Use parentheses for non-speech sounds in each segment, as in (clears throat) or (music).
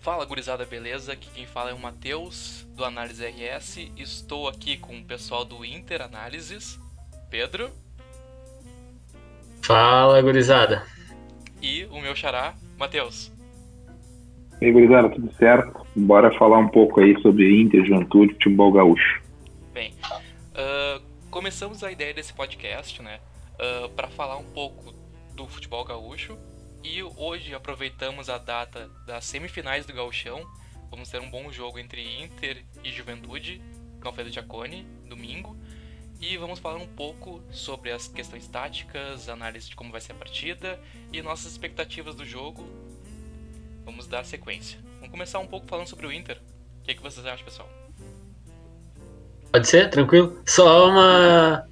Fala gurizada, beleza? Aqui quem fala é o Matheus, do Análise RS. Estou aqui com o pessoal do Inter Análises, Pedro. Fala gurizada. E o meu xará, Matheus. E aí, gurizada, tudo certo? Bora falar um pouco aí sobre Inter, Juventude, futebol gaúcho. Bem, uh, começamos a ideia desse podcast, né? Uh, para falar um pouco do futebol gaúcho e hoje aproveitamos a data das semifinais do Gauchão. Vamos ter um bom jogo entre Inter e Juventude, no Alfredo Giacone, domingo. E vamos falar um pouco sobre as questões táticas, análise de como vai ser a partida e nossas expectativas do jogo. Vamos dar sequência. Vamos começar um pouco falando sobre o Inter. O que, é que vocês acham, pessoal? Pode ser, tranquilo. Só uma,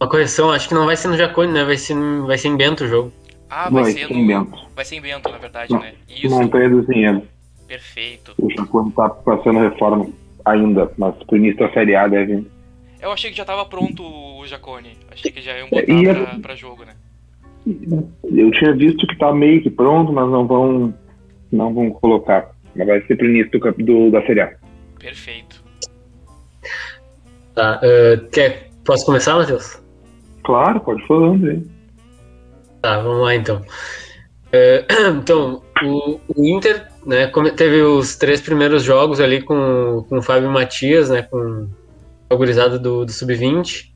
uma correção, acho que não vai ser no Jacone, né? Vai ser, vai ser em Bento o jogo. Ah, vai, Vai ser no... em Bento. Vai ser em Bento, na verdade, Não, né? Isso, Montanha do Vinhedo. perfeito. O Chacon tá passando reforma ainda, mas pro início da Série A deve. Eu achei que já tava pronto o Jacone. Achei que já iam botar E é- pra, pra jogo, né? Eu tinha visto que tá meio que pronto, mas não vão, não vão colocar. Mas vai ser pro início do, do- da Série A. Perfeito. Tá, eh, quer, posso começar, Matheus? Claro, pode falando aí. Tá, vamos lá então. Eh, (clears throat) então, o, o Inter né, teve os três primeiros jogos ali com, com o Fábio Matias, né, com a gurizada do, do Sub-20.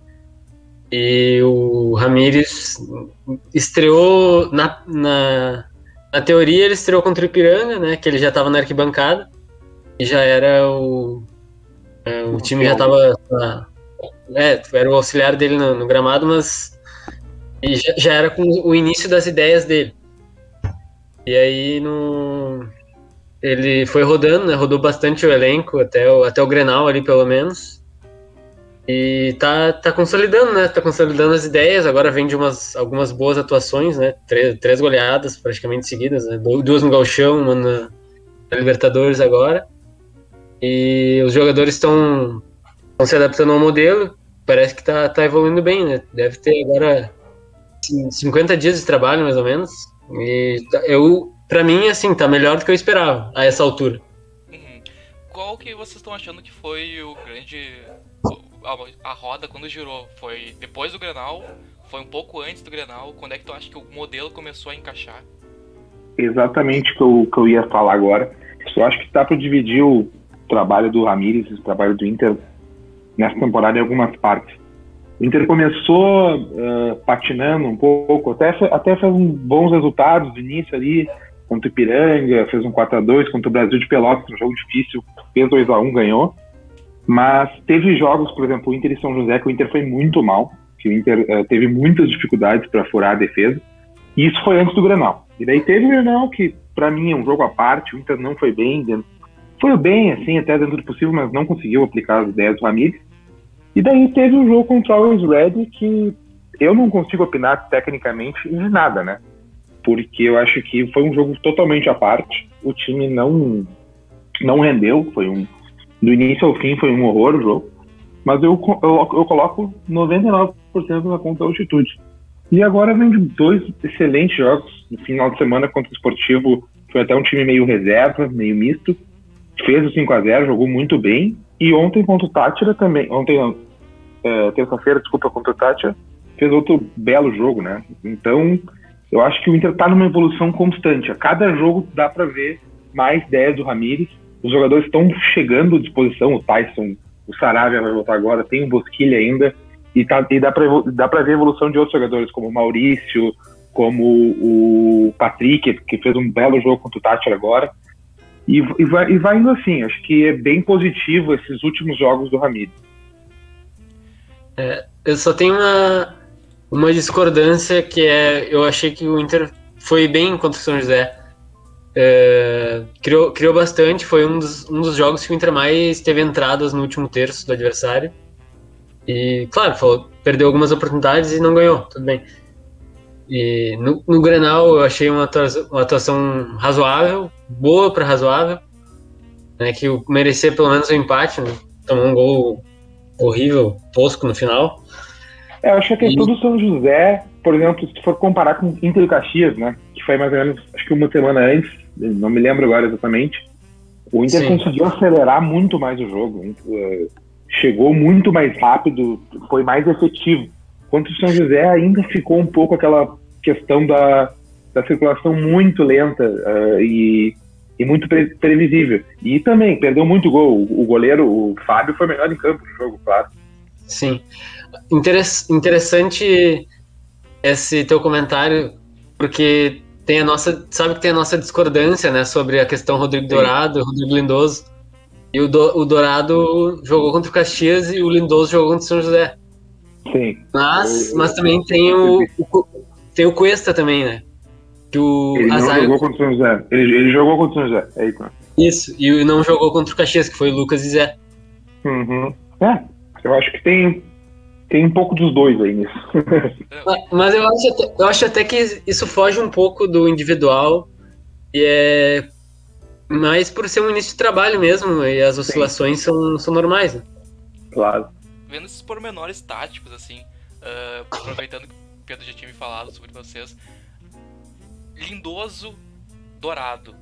E o Ramires estreou na, na, na teoria, ele estreou contra o Ipiranga, né, que ele já estava na arquibancada. E já era o. é, o time já estava. É, era o auxiliar dele no, no gramado, mas e já, já era com o início das ideias dele. E aí no, ele foi rodando, né? Rodou bastante o elenco, até o, até o Grenal ali pelo menos. E tá, tá consolidando, né? Tá consolidando as ideias. Agora vem de umas, algumas boas atuações, né? Três, três goleadas praticamente seguidas, né? Du- Duas no Galchão, uma na, na Libertadores agora. E os jogadores estão se adaptando ao modelo. Parece que tá, tá evoluindo bem, né? Deve ter agora cin- 50 dias de trabalho, mais ou menos. E eu, pra mim, assim, tá melhor do que eu esperava a essa altura. Uhum. Qual que vocês estão achando que foi o grande. A, a roda quando girou? Foi depois do Grenal? Foi um pouco antes do Grenal? Quando é que tu acha que o modelo começou a encaixar? Exatamente o que eu, que eu ia falar agora. Eu acho que dá para dividir o trabalho do Ramires e o trabalho do Inter nessa temporada em algumas partes. O Inter começou uh, patinando um pouco, até, até fez bons resultados no início ali, contra o Ipiranga, fez um 4x2 contra o Brasil de Pelotas, um jogo difícil, fez 2x1, ganhou. Mas teve jogos, por exemplo, o Inter e São José, que o Inter foi muito mal, que o Inter uh, teve muitas dificuldades para furar a defesa. E isso foi antes do Grenal. E daí teve o Grenal, que para mim é um jogo à parte, o Inter não foi bem, foi bem, assim, até dentro do possível, mas não conseguiu aplicar as ideias do Ramires. E daí teve o jogo contra o Always Red, que eu não consigo opinar tecnicamente de nada, né? Porque eu acho que foi um jogo totalmente à parte, o time não, não rendeu, foi um, do início ao fim foi um horror o jogo, mas eu, eu, eu coloco 99% na conta altitude. E agora vem de dois excelentes jogos no final de semana contra o Esportivo. Foi até um time meio reserva, meio misto. Fez o 5 a 0 jogou muito bem. E ontem contra o Tátira também. Ontem, é, terça-feira, desculpa, contra o Tátira, fez outro belo jogo, né? Então, eu acho que o Inter tá numa evolução constante. A cada jogo dá para ver mais ideias do Ramires. Os jogadores estão chegando à disposição. O Tyson, o Saravia vai voltar agora, tem o Bosquilha ainda. E, tá, e dá para ver a evolução de outros jogadores, como o Maurício, como o Patrick, que fez um belo jogo contra o Tátira agora. E, e, vai, e vai indo assim. Acho que é bem positivo esses últimos jogos do Ramires. Eu só tenho uma, uma discordância que é. Eu achei que o Inter foi bem contra o São José. É, criou, criou bastante, foi um dos, um dos jogos que o Inter mais teve entradas no último terço do adversário. E, claro, falou, perdeu algumas oportunidades e não ganhou, tudo bem. E no, no Grenal eu achei uma atuação, uma atuação razoável, boa para razoável, né, que merecia pelo menos um empate, né, tomou um gol horrível, tosco no final. É, eu acho que a questão E- do São José, por exemplo, se for comparar com Inter e Caxias, né? Que foi mais ou menos, acho que uma semana antes, não me lembro agora exatamente. O Inter Sim. conseguiu acelerar muito mais o jogo. Eh, chegou muito mais rápido, foi mais efetivo. Enquanto o São José ainda ficou um pouco aquela questão da, da circulação muito lenta uh, e, e, muito pre previsível. E também perdeu muito gol. O, goleiro, o Fábio, foi melhor em campo no jogo, claro. Sim. Interess interessante esse teu comentário, porque tem a nossa, sabe que tem a nossa discordância, né, sobre a questão Rodrigo Dourado, Rodrigo Lindoso. E o, Do, o Dourado jogou contra o Caxias e o Lindoso jogou contra o São José. Sim. Mas, mas também tem o, o, tem o Cuesta também, né? Que o ele não jogou contra o São José. Ele, ele jogou contra o São José. É isso. Isso, e não jogou contra o Caxias, que foi o Lucas e Zé. Uhum. É, eu acho que tem, tem um pouco dos dois aí nisso. Mas eu acho, até, eu acho até que isso foge um pouco do individual e é mais por ser um início de trabalho mesmo e as oscilações são, são normais. Né? Claro. Vendo esses pormenores táticos, assim, uh, aproveitando que o Pedro já tinha me falado sobre vocês, Lindoso, Dourado,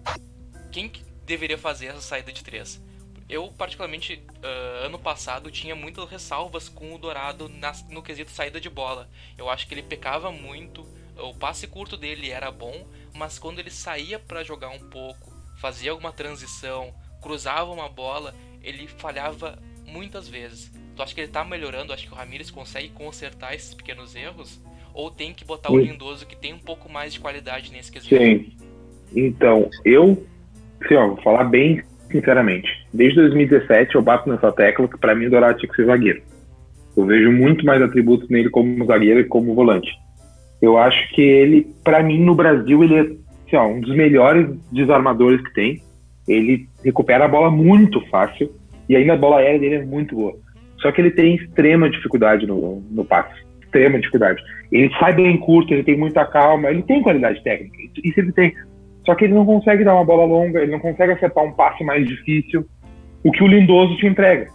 quem que deveria fazer essa saída de três? Eu, particularmente, uh, ano passado tinha muitas ressalvas com o Dourado na, no quesito saída de bola. Eu acho que ele pecava muito, o passe curto dele era bom, mas quando ele saía para jogar um pouco, fazia alguma transição, cruzava uma bola, ele falhava muitas vezes. Tu acha que ele tá melhorando? Acho que o Ramires consegue consertar esses pequenos erros? Ou tem que botar o Lindoso que tem um pouco mais de qualidade nesse quesito? Sim. Então, eu, assim, ó, vou falar bem sinceramente, desde 2017 eu bato nessa tecla que para mim o Dourado tinha que ser zagueiro. Eu vejo muito mais atributos nele como zagueiro e como volante. Eu acho que ele, para mim, no Brasil, ele é assim, ó, um dos melhores desarmadores que tem. Ele recupera a bola muito fácil e ainda a bola aérea dele é muito boa. Só que ele tem extrema dificuldade no, no passe. Extrema dificuldade. Ele sai bem curto, ele tem muita calma, ele tem qualidade técnica. Isso ele tem. Só que ele não consegue dar uma bola longa, ele não consegue acertar um passe mais difícil, o que o Lindoso te entrega.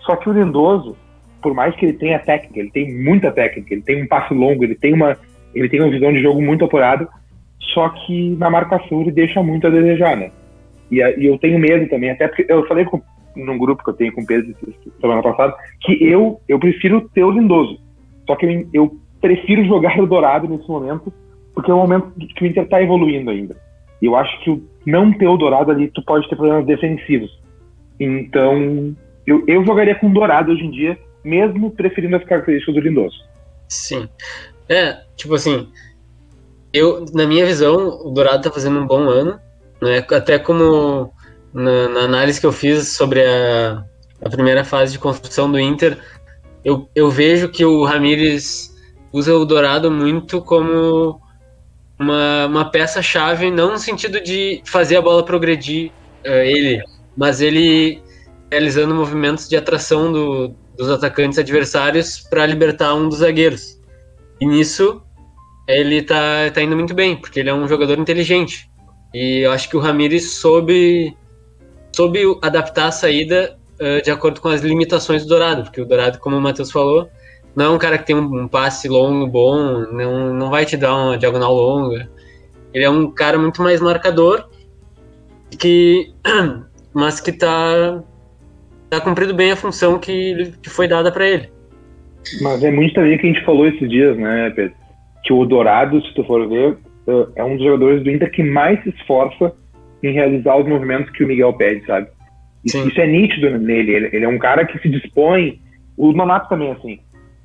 Só que o Lindoso, por mais que ele tenha técnica, ele tem muita técnica, ele tem um passe longo, ele tem uma, ele tem uma visão de jogo muito apurada, só que na marcação ele deixa muito a desejar, né? E, e eu tenho medo também, até porque eu falei com, num grupo que eu tenho com o Pedro semana passada, que eu, eu prefiro ter o Lindoso. Só que eu, eu prefiro jogar o Dourado nesse momento, porque é o momento que o Inter está evoluindo ainda. Eu acho que não ter o Dourado ali, tu pode ter problemas defensivos. Então, eu, eu jogaria com o Dourado hoje em dia, mesmo preferindo as características do Lindoso. Sim. É, tipo assim, eu, na minha visão, o Dourado tá fazendo um bom ano, né? Até como na, na análise que eu fiz sobre a, a primeira fase de construção do Inter, eu, eu vejo que o Ramires usa o Dourado muito como uma, uma peça-chave, não no sentido de fazer a bola progredir uh, ele, mas ele realizando movimentos de atração do, dos atacantes adversários para libertar um dos zagueiros. E nisso ele tá, tá indo muito bem, porque ele é um jogador inteligente. E eu acho que o Ramires soube, soube adaptar a saída uh, de acordo com as limitações do Dourado, porque o Dourado, como o Matheus falou, não é um cara que tem um, um, passe longo bom, não, não vai te dar uma diagonal longa. Ele é um cara muito mais marcador, que, (clears throat) mas que tá, tá cumprindo bem a função que, que foi dada para ele. Mas é muito também que a gente falou esses dias, né, Pedro? Que o Dourado, se tu for ver, eh, é um dos jogadores do Inter que mais se esforça em realizar os movimentos que o Miguel pede, sabe? Isso, isso é nítido nele. Ele, ele, é um cara que se dispõe. O Nonato também, assim.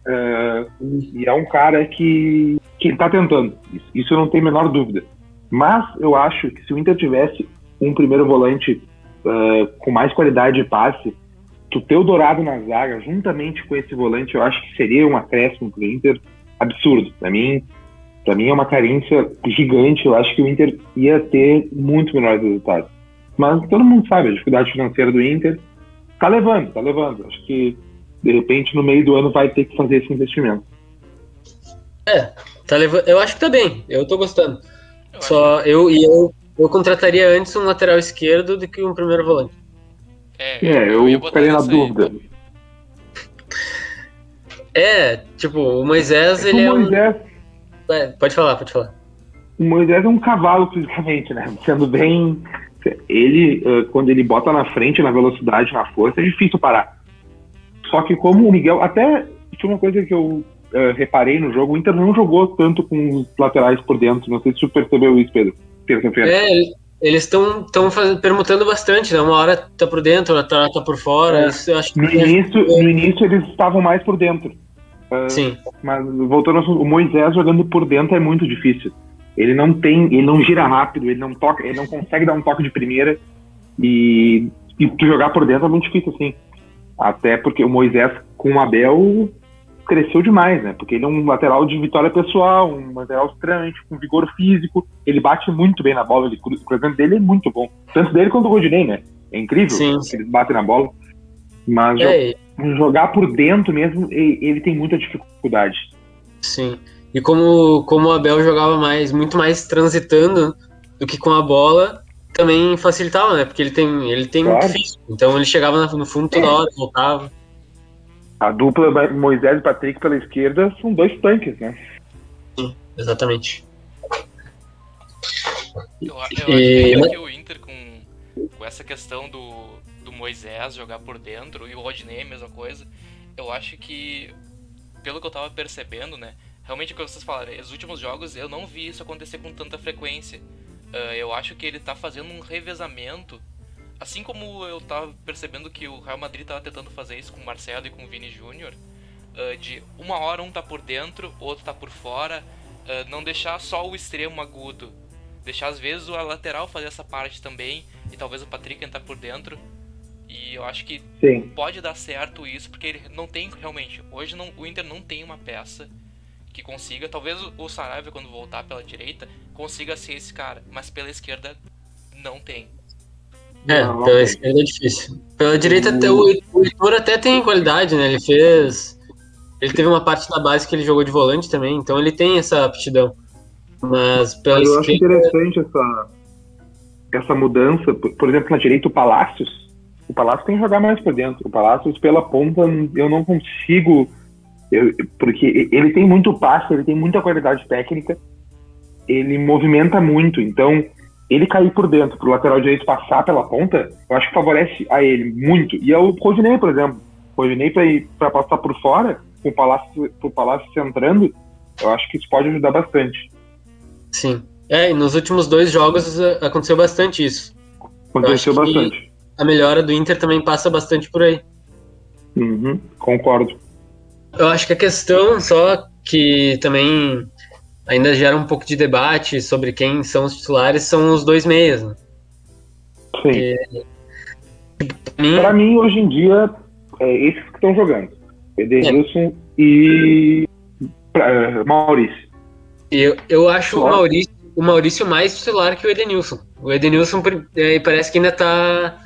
Uh, e é um cara que, que ele tá tentando. Isso, isso eu não tenho a menor dúvida. Mas eu acho que se o Inter tivesse um primeiro volante uh, com mais qualidade de passe, tu ter o Dourado na zaga, juntamente com esse volante, eu acho que seria um acréscimo pro Inter absurdo. Para mim, para mim é uma carência gigante. Eu acho que o Inter ia ter muito melhores resultados. Mas todo mundo sabe a dificuldade financeira do Inter. Tá levando, tá levando. Acho que de repente no meio do ano vai ter que fazer esse investimento. É, tá levando. Eu acho que tá bem. Eu tô gostando. Eu Só eu e eu, eu contrataria antes um lateral esquerdo do que um primeiro volante. É, é eu, eu ficaria na dúvida. Aí. É, tipo, o Moisés, é ele o Moisés... é um. É, pode falar, pode falar. O Moisés é um cavalo fisicamente, né? Sendo bem, Ele, quando ele bota na frente, na velocidade, na força, é difícil parar. Só que como o Miguel, até tinha uma coisa que eu uh, reparei no jogo, o Inter não jogou tanto com os laterais por dentro. Não sei se você percebeu isso, Pedro. Terça-feira. É, eles estão permutando bastante, né? Uma hora tá por dentro, outra hora tá por fora. É. Isso, acho no, início, é... no início eles estavam mais por dentro. Uh, Sim. Mas voltando ao o Moisés jogando por dentro é muito difícil. Ele não tem, ele não gira rápido, ele não toca, ele não consegue dar um toque de primeira e, e tu jogar por dentro é muito difícil assim. Até porque o Moisés com o Abel cresceu demais, né? Porque ele é um lateral de vitória pessoal, um lateral extremamente com vigor físico, ele bate muito bem na bola, ele, o cruzamento dele é muito bom. Tanto dele quanto o Rodinei, né? É incrível sim, sim. eles batem na bola. Mas é, jogar por dentro mesmo, ele tem muita dificuldade. Sim. E como, como o Abel jogava mais, muito mais transitando do que com a bola, também facilitava, né? Porque ele tem, ele tem claro. muito físico. Então ele chegava no fundo toda é. hora, voltava. A dupla Moisés e Patrick pela esquerda são dois tanques, né? Sim, exatamente. Eu, eu e... acho que o Inter com, com essa questão do, do Moisés jogar por dentro e o Rodney a mesma coisa, eu acho que, pelo que eu tava percebendo, né? Realmente o que vocês falaram, os últimos jogos eu não vi isso acontecer com tanta frequência. Uh, eu acho que ele tá fazendo um revezamento. Assim como eu tava percebendo que o Real Madrid tava tentando fazer isso com o Marcelo e com o Vini Júnior, uh, de uma hora um tá por dentro, outro tá por fora, uh, não deixar só o extremo agudo, deixar às vezes o lateral fazer essa parte também e talvez o Patrick entrar por dentro. E eu acho que Sim. pode dar certo isso, porque ele não tem realmente. Hoje não, o Inter não tem uma peça que consiga. Talvez o Saraiva, quando voltar pela direita, consiga ser esse cara. Mas pela esquerda, não tem. É, pela esquerda é difícil. Pela direita, até, o, o Heitor até tem qualidade, né? Ele fez. Ele teve uma parte da base que ele jogou de volante também, então ele tem essa aptidão. Mas pela Eu esquerda... acho interessante essa, essa mudança. Por exemplo, na direita, o Palácios. O Palácio tem que jogar mais por dentro. O Palácios, pela ponta, eu não consigo eu, porque ele tem muito passe, ele tem muita qualidade técnica, ele movimenta muito, então ele cair por dentro, pro lateral direito passar pela ponta, eu acho que favorece a ele muito. E é o Rodinei, por exemplo. Rodinei para passar por fora, com o Palácio, o Palácio centrando, eu acho que isso pode ajudar bastante. Sim. É, e nos últimos dois jogos eh, aconteceu bastante isso. Aconteceu bastante. A melhora do Inter também passa bastante por aí. Uhum, concordo. Eu acho que a questão só que também ainda gera um pouco de debate sobre quem são os titulares são os dois meias. Né? Sim. Tipo, mim, Para mim, hoje em dia, é esses que estão jogando. Edenilson é. e pra, Maurício. Eu, eu acho o Maurício, o Maurício mais titular que o Edenilson. O Edenilson é, parece que ainda está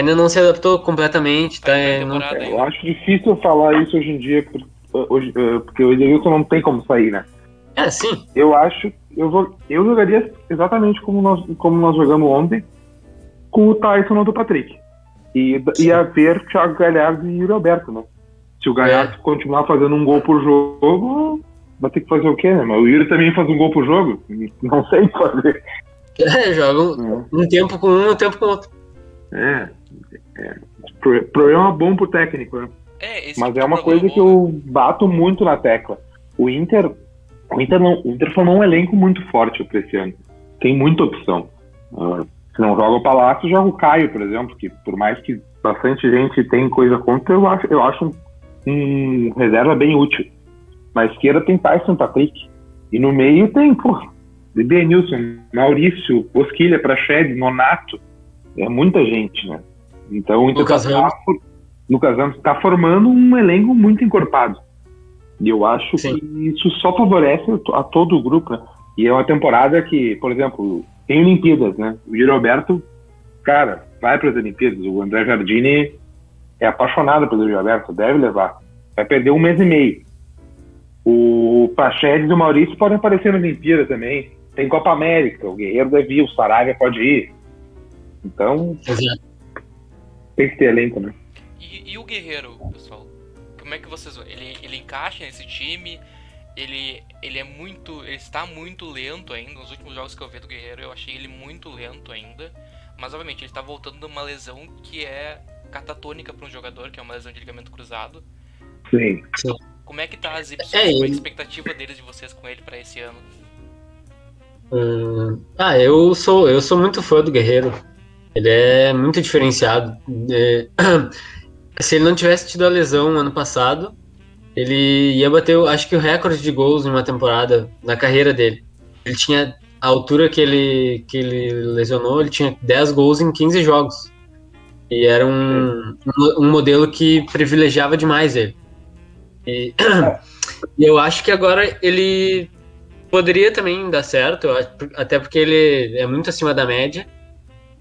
ainda não se adaptou completamente, tá? É, não... Eu acho difícil falar isso hoje em dia, hoje, eh, porque o Edenilson não tem como sair, né? É, sim. Eu acho, eu, vou, eu jogaria exatamente como nós, como nós jogamos ontem, com o Tyson ou do Patrick. E ia ver Thiago Galhardo e Yuri Alberto, né? Se o Galhardo é. continuar fazendo um gol por jogo, vai ter que fazer o quê, né? Mas o Yuri também faz um gol por jogo? Não sei fazer. (laughs) É, joga um, é. um tempo com um, um tempo com outro. É, é, problema bom pro técnico, né? É, Mas é uma coisa que eu bato muito na tecla. O Inter, o Inter, não, o Inter formou um elenco muito forte para esse ano. Tem muita opção. Uh, se não joga o Palácio, joga o Caio, por exemplo, que por mais que bastante gente tem coisa contra, eu acho, eu acho um, um reserva bem útil. Na esquerda tem Tyson Patrick. E no meio tem, pô, Denilson, Maurício, Bosquilha, Prached, Nonato. É muita gente, né? Então Lucas tá, Ramos. Lucas Ramos está formando um elenco muito encorpado. E eu acho Sim. que isso só favorece a todo o grupo, né? E é uma temporada que, por exemplo, tem Olimpíadas, né? O Gilberto, cara, vai para as Olimpíadas. O André Jardini é apaixonado pelo Gilberto, deve levar. Vai perder um mês e meio. O Prachedes e o Maurício podem aparecer na Olimpíada também. Tem Copa América, o Guerreiro deve ir, o Saravia pode ir. Então, Exato. Tem que ter elenco, né? E, e, o Guerreiro, pessoal? Como é que vocês. Ele, ele encaixa nesse time? Ele, ele é muito. Ele está muito lento ainda. Nos últimos jogos que eu vi do Guerreiro, eu achei ele muito lento ainda. Mas obviamente ele tá voltando de uma lesão que é catatônica para um jogador, que é uma lesão de ligamento cruzado. Sim. Como é que tá as É, a ele- expectativa deles de vocês com ele para esse ano? Hum, ah, eu sou, eu sou muito fã do Guerreiro. Ele é muito diferenciado. É, (clears throat) se ele não tivesse tido a lesão ano passado, ele ia bater, acho que o recorde de gols em uma temporada na carreira dele. Ele tinha a altura que ele, que ele lesionou, ele tinha 10 gols em 15 jogos. E era um, um, modelo que privilegiava demais ele. E, (clears throat) e eu acho que agora ele poderia também dar certo, até porque ele é muito acima da média.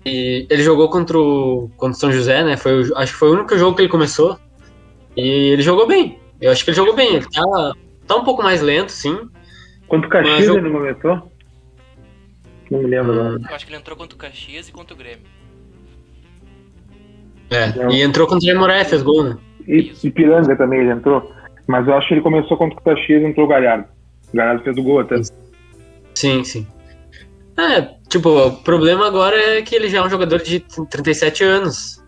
E ele jogou contra o, contra o São José, né? Foi, o- acho que foi o único jogo que ele começou. E ele jogou bem. Eu acho que ele jogou bem. Ele tá, tá um pouco mais lento, sim. Quanto o Caxias eu- ele não começou? Não me lembro agora. Eu acho que ele entrou contra o Caxias e contra o Grêmio. É. Não. E entrou contra o Moré, fez gol, né? E, e Piranga também ele entrou. Mas eu acho que ele começou contra o Caxias e entrou o Galhardo. O Galhardo fez o gol até. Sim, sim. É, tipo, o problema agora é que ele já é um jogador de 37 anos.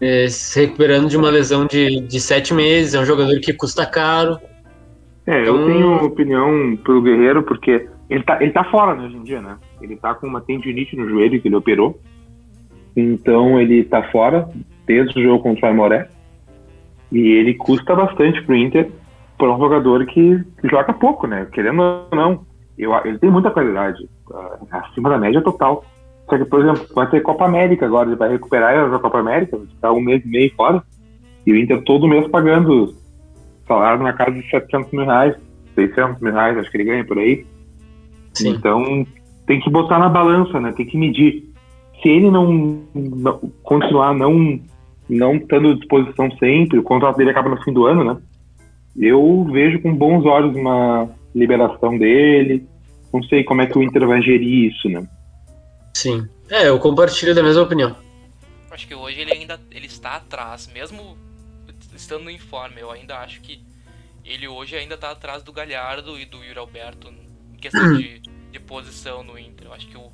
É, se recuperando de uma lesão de, de 7 meses, é um jogador que custa caro. É, eu Então- tenho opinião pelo Guerreiro, porque ele tá, ele tá fora né, hoje em dia, né? Ele tá com uma tendinite no joelho que ele operou. Então ele tá fora desde o jogo contra o Aimoré. E ele custa bastante pro Inter para um jogador que joga pouco, né? Querendo ou não. Eu, ele tem muita qualidade. ah, acima da média total. Só que, por exemplo, vai ter Copa América agora, ele vai recuperar a Copa América, vai ficar um mês e meio fora. E o Inter todo mês pagando salário na casa de 700 mil reais, 600 mil reais, acho que ele ganha por aí. Sim. Então tem que botar na balança, né? Tem que medir. Se ele não, não- continuar não não estando à disposição sempre, o contrato dele acaba no fim do ano, né? Eu vejo com bons olhos uma liberação dele. Não sei como é que o Inter vai gerir isso, né? Sim. É, eu compartilho da mesma opinião. Acho que hoje ele ainda ele está atrás, mesmo estando em forma. Eu ainda acho que ele hoje ainda está atrás do Galhardo e do Yuri Alberto em questão (clears throat) de, de posição no Inter. Eu acho que o,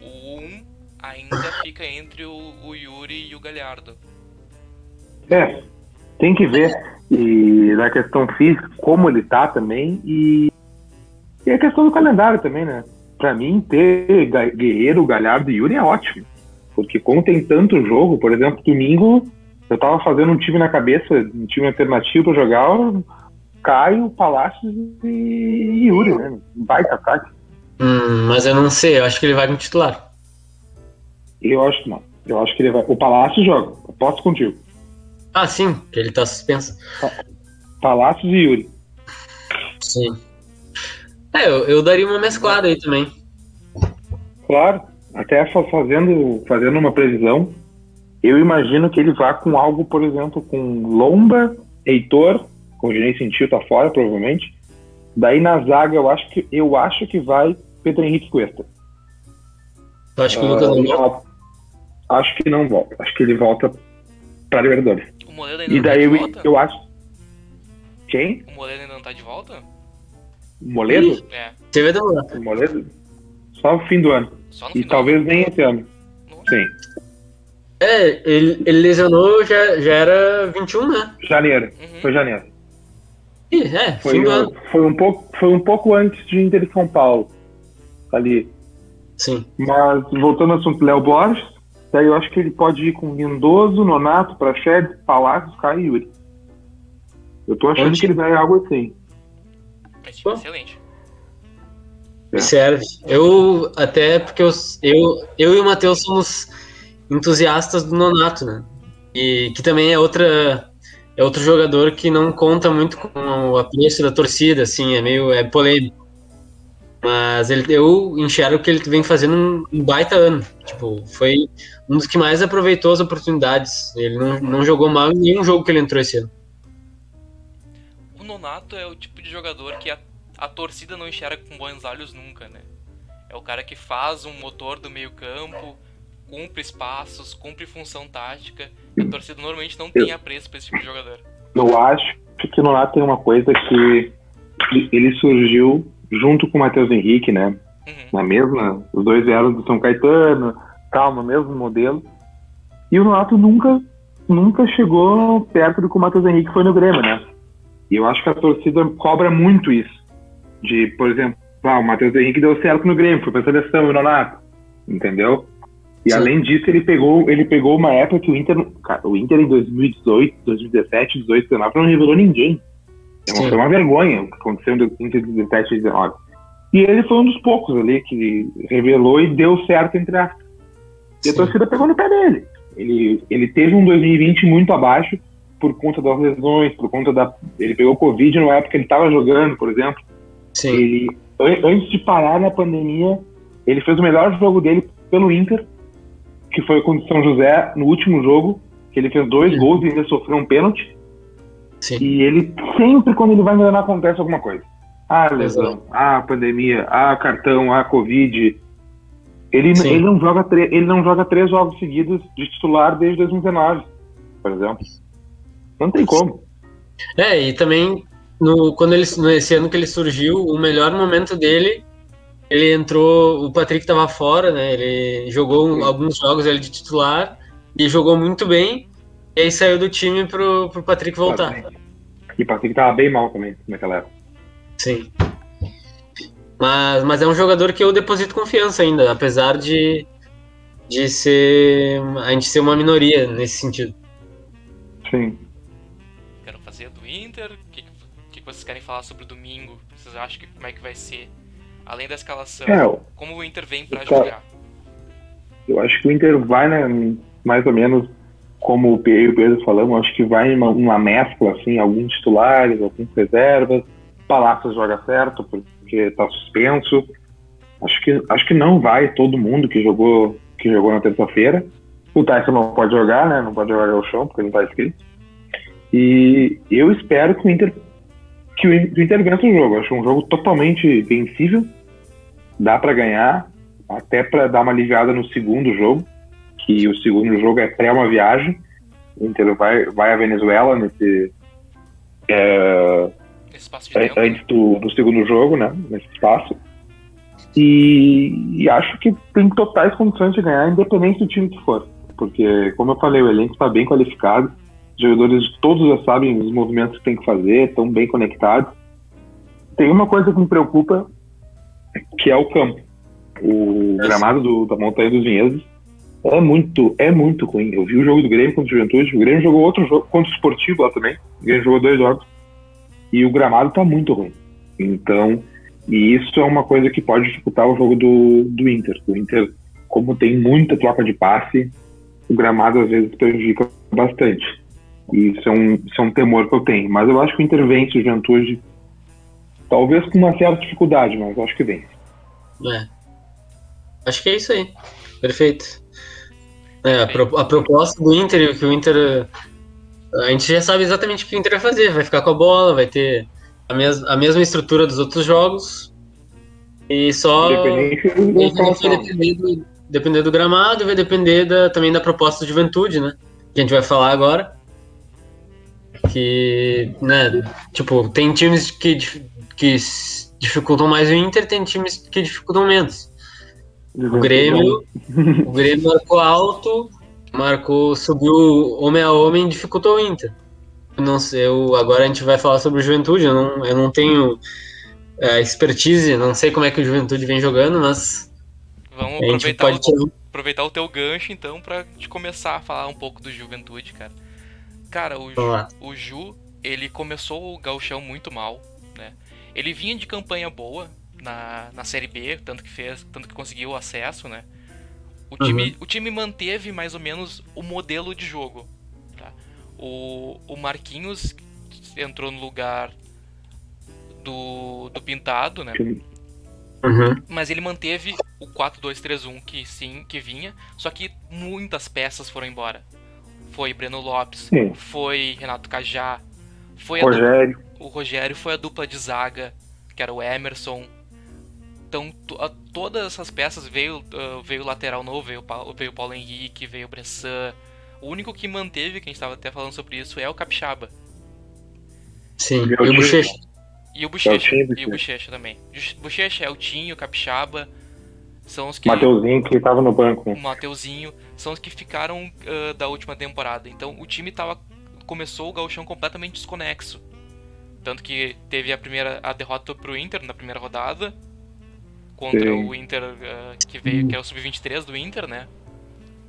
o 1 ainda fica entre o, o Yuri e o Galhardo. É, tem que ver. E na questão física, como ele tá também, e, e a questão do calendário também, né? Pra mim, ter Guerreiro, Galhardo e Yuri é ótimo. Porque como tem tanto jogo, por exemplo, domingo, eu tava fazendo um time na cabeça, um time alternativo pra jogar, o Caio, Palácios e Yuri, né? Baita ataque. Hum, mas eu não sei, eu acho que ele vai como titular. Eu acho que não. Eu acho que ele vai. O Palácio joga, aposto contigo. Ah, sim, que ele tá suspenso. Palácios e Yuri. Sim. É, eu, eu daria uma mesclada aí também. Claro, até fa- fazendo, fazendo uma previsão, eu imagino que ele vá com algo, por exemplo, com Lomba, Heitor, com o sentiu, tá fora, provavelmente. Daí na zaga eu acho que eu acho que vai Pedro Henrique Cuesta. Eu acho que o Lucas não volta. Ah, Acho que não volta. Acho que ele volta para Libertadores. O Moledo ainda E não tá daí de eu, volta? eu acho. Quem? O Moledo ainda não tá de volta? Moledo? É, Teve demorar. Moledo? Só no fim do ano. só no E talvez nem esse ano. Nossa. Sim. É, ele, ele lesionou, já, já era 21, né? Janeiro. Uhum. Foi janeiro. Ih, é, Foi, fim do um- ano. foi, um pouco, foi um pouco antes de Inter e São Paulo. Ali. Sim. Mas voltando ao assunto Léo Borges, daí eu acho que ele pode ir com Lindoso, Nonato, Praxedes, Palácios, Caio e Yuri. Eu tô achando Onde? que ele vai algo assim. Mas, tipo, Bom. excelente. É. Serve. Eu, até porque eu, eu, eu e o Matheus somos entusiastas do Nonato, né? E que também é outra é outro jogador que não conta muito com o apreço da torcida, assim, é meio é polêmico. Mas ele, eu enxergo que ele vem fazendo um, um baita ano. Tipo, foi um dos que mais aproveitou as oportunidades. Ele não, não jogou mal em nenhum jogo que ele entrou esse ano. O Nonato é o tipo de jogador que a, a torcida não enxerga com bons olhos nunca, né? É o cara que faz um motor do meio campo, cumpre espaços, cumpre função tática. A torcida normalmente não tem apreço pra esse tipo de jogador. Eu acho que o Nonato tem uma coisa que ele surgiu junto com o Matheus Henrique, né? Uhum. Na mesma, os dois vieram do São Caetano, calma, mesmo modelo. E o Nonato nunca, nunca chegou perto do que o Matheus Henrique foi no Grêmio, né? E eu acho que a torcida cobra muito isso. De, por exemplo, ah, o Matheus Henrique deu certo no Grêmio, foi pra seleção, Nonato. Entendeu? E Sim. além disso, ele pegou, ele pegou uma época que o Inter, cara, o Inter em 2018, 2017, 18, 19 não revelou ninguém. É foi uma vergonha o que aconteceu em 2017 e 2019. E ele foi um dos poucos ali que revelou e deu certo entre aspas. E a torcida pegou no pé dele. Ele, ele teve um 2020 muito abaixo por conta das lesões, por conta da. Ele pegou Covid na época que ele estava jogando, por exemplo. Sim. Ele, antes de parar na pandemia, ele fez o melhor jogo dele pelo Inter, que foi contra o São José no último jogo, que ele fez dois Sim. gols e ainda sofreu um pênalti. Sim. E ele sempre, quando ele vai enganar, acontece alguma coisa. Ah, lesão, ah, pandemia, ah, cartão, ah, Covid. Ele, ele, não joga ele não joga três jogos seguidos de titular desde 2019, por exemplo. Não tem como. É, e também no, quando ele, nesse ano que ele surgiu, o melhor momento dele, ele entrou, o Patrick estava fora, né? Ele jogou alguns jogos ele de titular e jogou muito bem. E aí saiu do time pro, pro Patrick voltar. E o Patrick tava bem mal também naquela época. Sim. Mas, mas é um jogador que eu deposito confiança ainda, apesar de, de ser. a gente ser uma minoria nesse sentido. Sim. Inter. O que, que, vocês querem falar sobre o domingo? Vocês acham que como é que vai ser? Além da escalação, é, como o Inter vem para jogar? Eu acho que o Inter vai, né, mais ou menos como o Pedro falamos, acho que vai uma, uma mescla, assim, alguns titulares, alguns reservas Palácios joga certo, porque está suspenso. Acho que, acho que não vai todo mundo que jogou, que jogou na terça-feira. O Tyson não pode jogar, né? Não pode jogar ao chão, porque não está escrito. E eu espero que o Inter que o Inter vença o jogo. Acho um jogo totalmente vencível. Dá para ganhar, até para dar uma aliviada no segundo jogo, que o segundo jogo é pré uma viagem. O Inter vai, vai à Venezuela nesse é, tempo. Antes do, do segundo jogo, né? Nesse espaço. E, e, acho que tem totais condições de ganhar, independente do time que for. Porque, como eu falei, o elenco está bem qualificado, os jogadores todos já sabem os movimentos que tem que fazer, estão bem conectados. Tem uma coisa que me preocupa, que é o campo. O gramado do, da Montanha dos Vinhedos é muito, é muito ruim. Eu vi o jogo do Grêmio contra o Juventude, o Grêmio jogou outro jogo contra o Esportivo lá também. O Grêmio jogou dois jogos e o gramado está muito ruim. Então, e isso é uma coisa que pode dificultar o jogo do, do Inter. O Inter, como tem muita troca de passe, o gramado às vezes prejudica bastante. E isso é um, isso é um temor que eu tenho. Mas eu acho que o Inter vence o Juventude, talvez com uma certa dificuldade, mas acho que vence. É. Acho que é isso aí. Perfeito. É, a, pro, a proposta do Inter, que o Inter a gente já sabe exatamente o que o Inter vai fazer. Vai ficar com a bola, vai ter a, mes a mesma estrutura dos outros jogos. E só. vai depender do, depender do gramado, vai depender da, também da proposta de juventude, né? Que a gente vai falar agora. Que, né, tipo, tem times que, que dificultam mais o Inter, tem times que dificultam menos. O Grêmio, o Grêmio marcou alto, marcou, subiu homem a homem dificultou o Inter. Não sei, eu, agora a gente vai falar sobre o Juventude, eu não, eu não tenho é, expertise, não sei como é que o Juventude vem jogando, mas. Vamos aproveitar, o, aproveitar o teu gancho então pra te começar a falar um pouco do Juventude, cara. Cara, o, Ju, o Ju, ele começou o gauchão muito mal, né? Ele vinha de campanha boa na, na Série B, tanto que fez, tanto que conseguiu o acesso, né? O time, uhum. o time manteve mais ou menos o modelo de jogo. Tá? O, o Marquinhos entrou no lugar do, do Pintado, né? Uhum. Mas ele manteve o 4-2-3-1 que sim, que vinha, só que muitas peças foram embora. Foi Breno Lopes, sim. foi Renato Cajá, foi Rogério. o Rogério foi a dupla de zaga, que era o Emerson, então, todas essas peças veio, uh, veio o lateral novo, veio, veio o Paulo Henrique, veio o Bressan. O único que manteve, que a gente estava até falando sobre isso, é o Capixaba. Sim, e o Bochecha. E o Bochecha, e o Bochecha também. Bochecha é o Tinho, o Capixaba. São os que. Mateuzinho que tava no banco. O Mateuzinho. São os que ficaram uh, da última temporada. Então o time tava. Começou o gauchão completamente desconexo. Tanto que teve a primeira a derrota pro Inter na primeira rodada. Contra Sim. o Inter uh, que veio, que é o Sub-23 do Inter, né?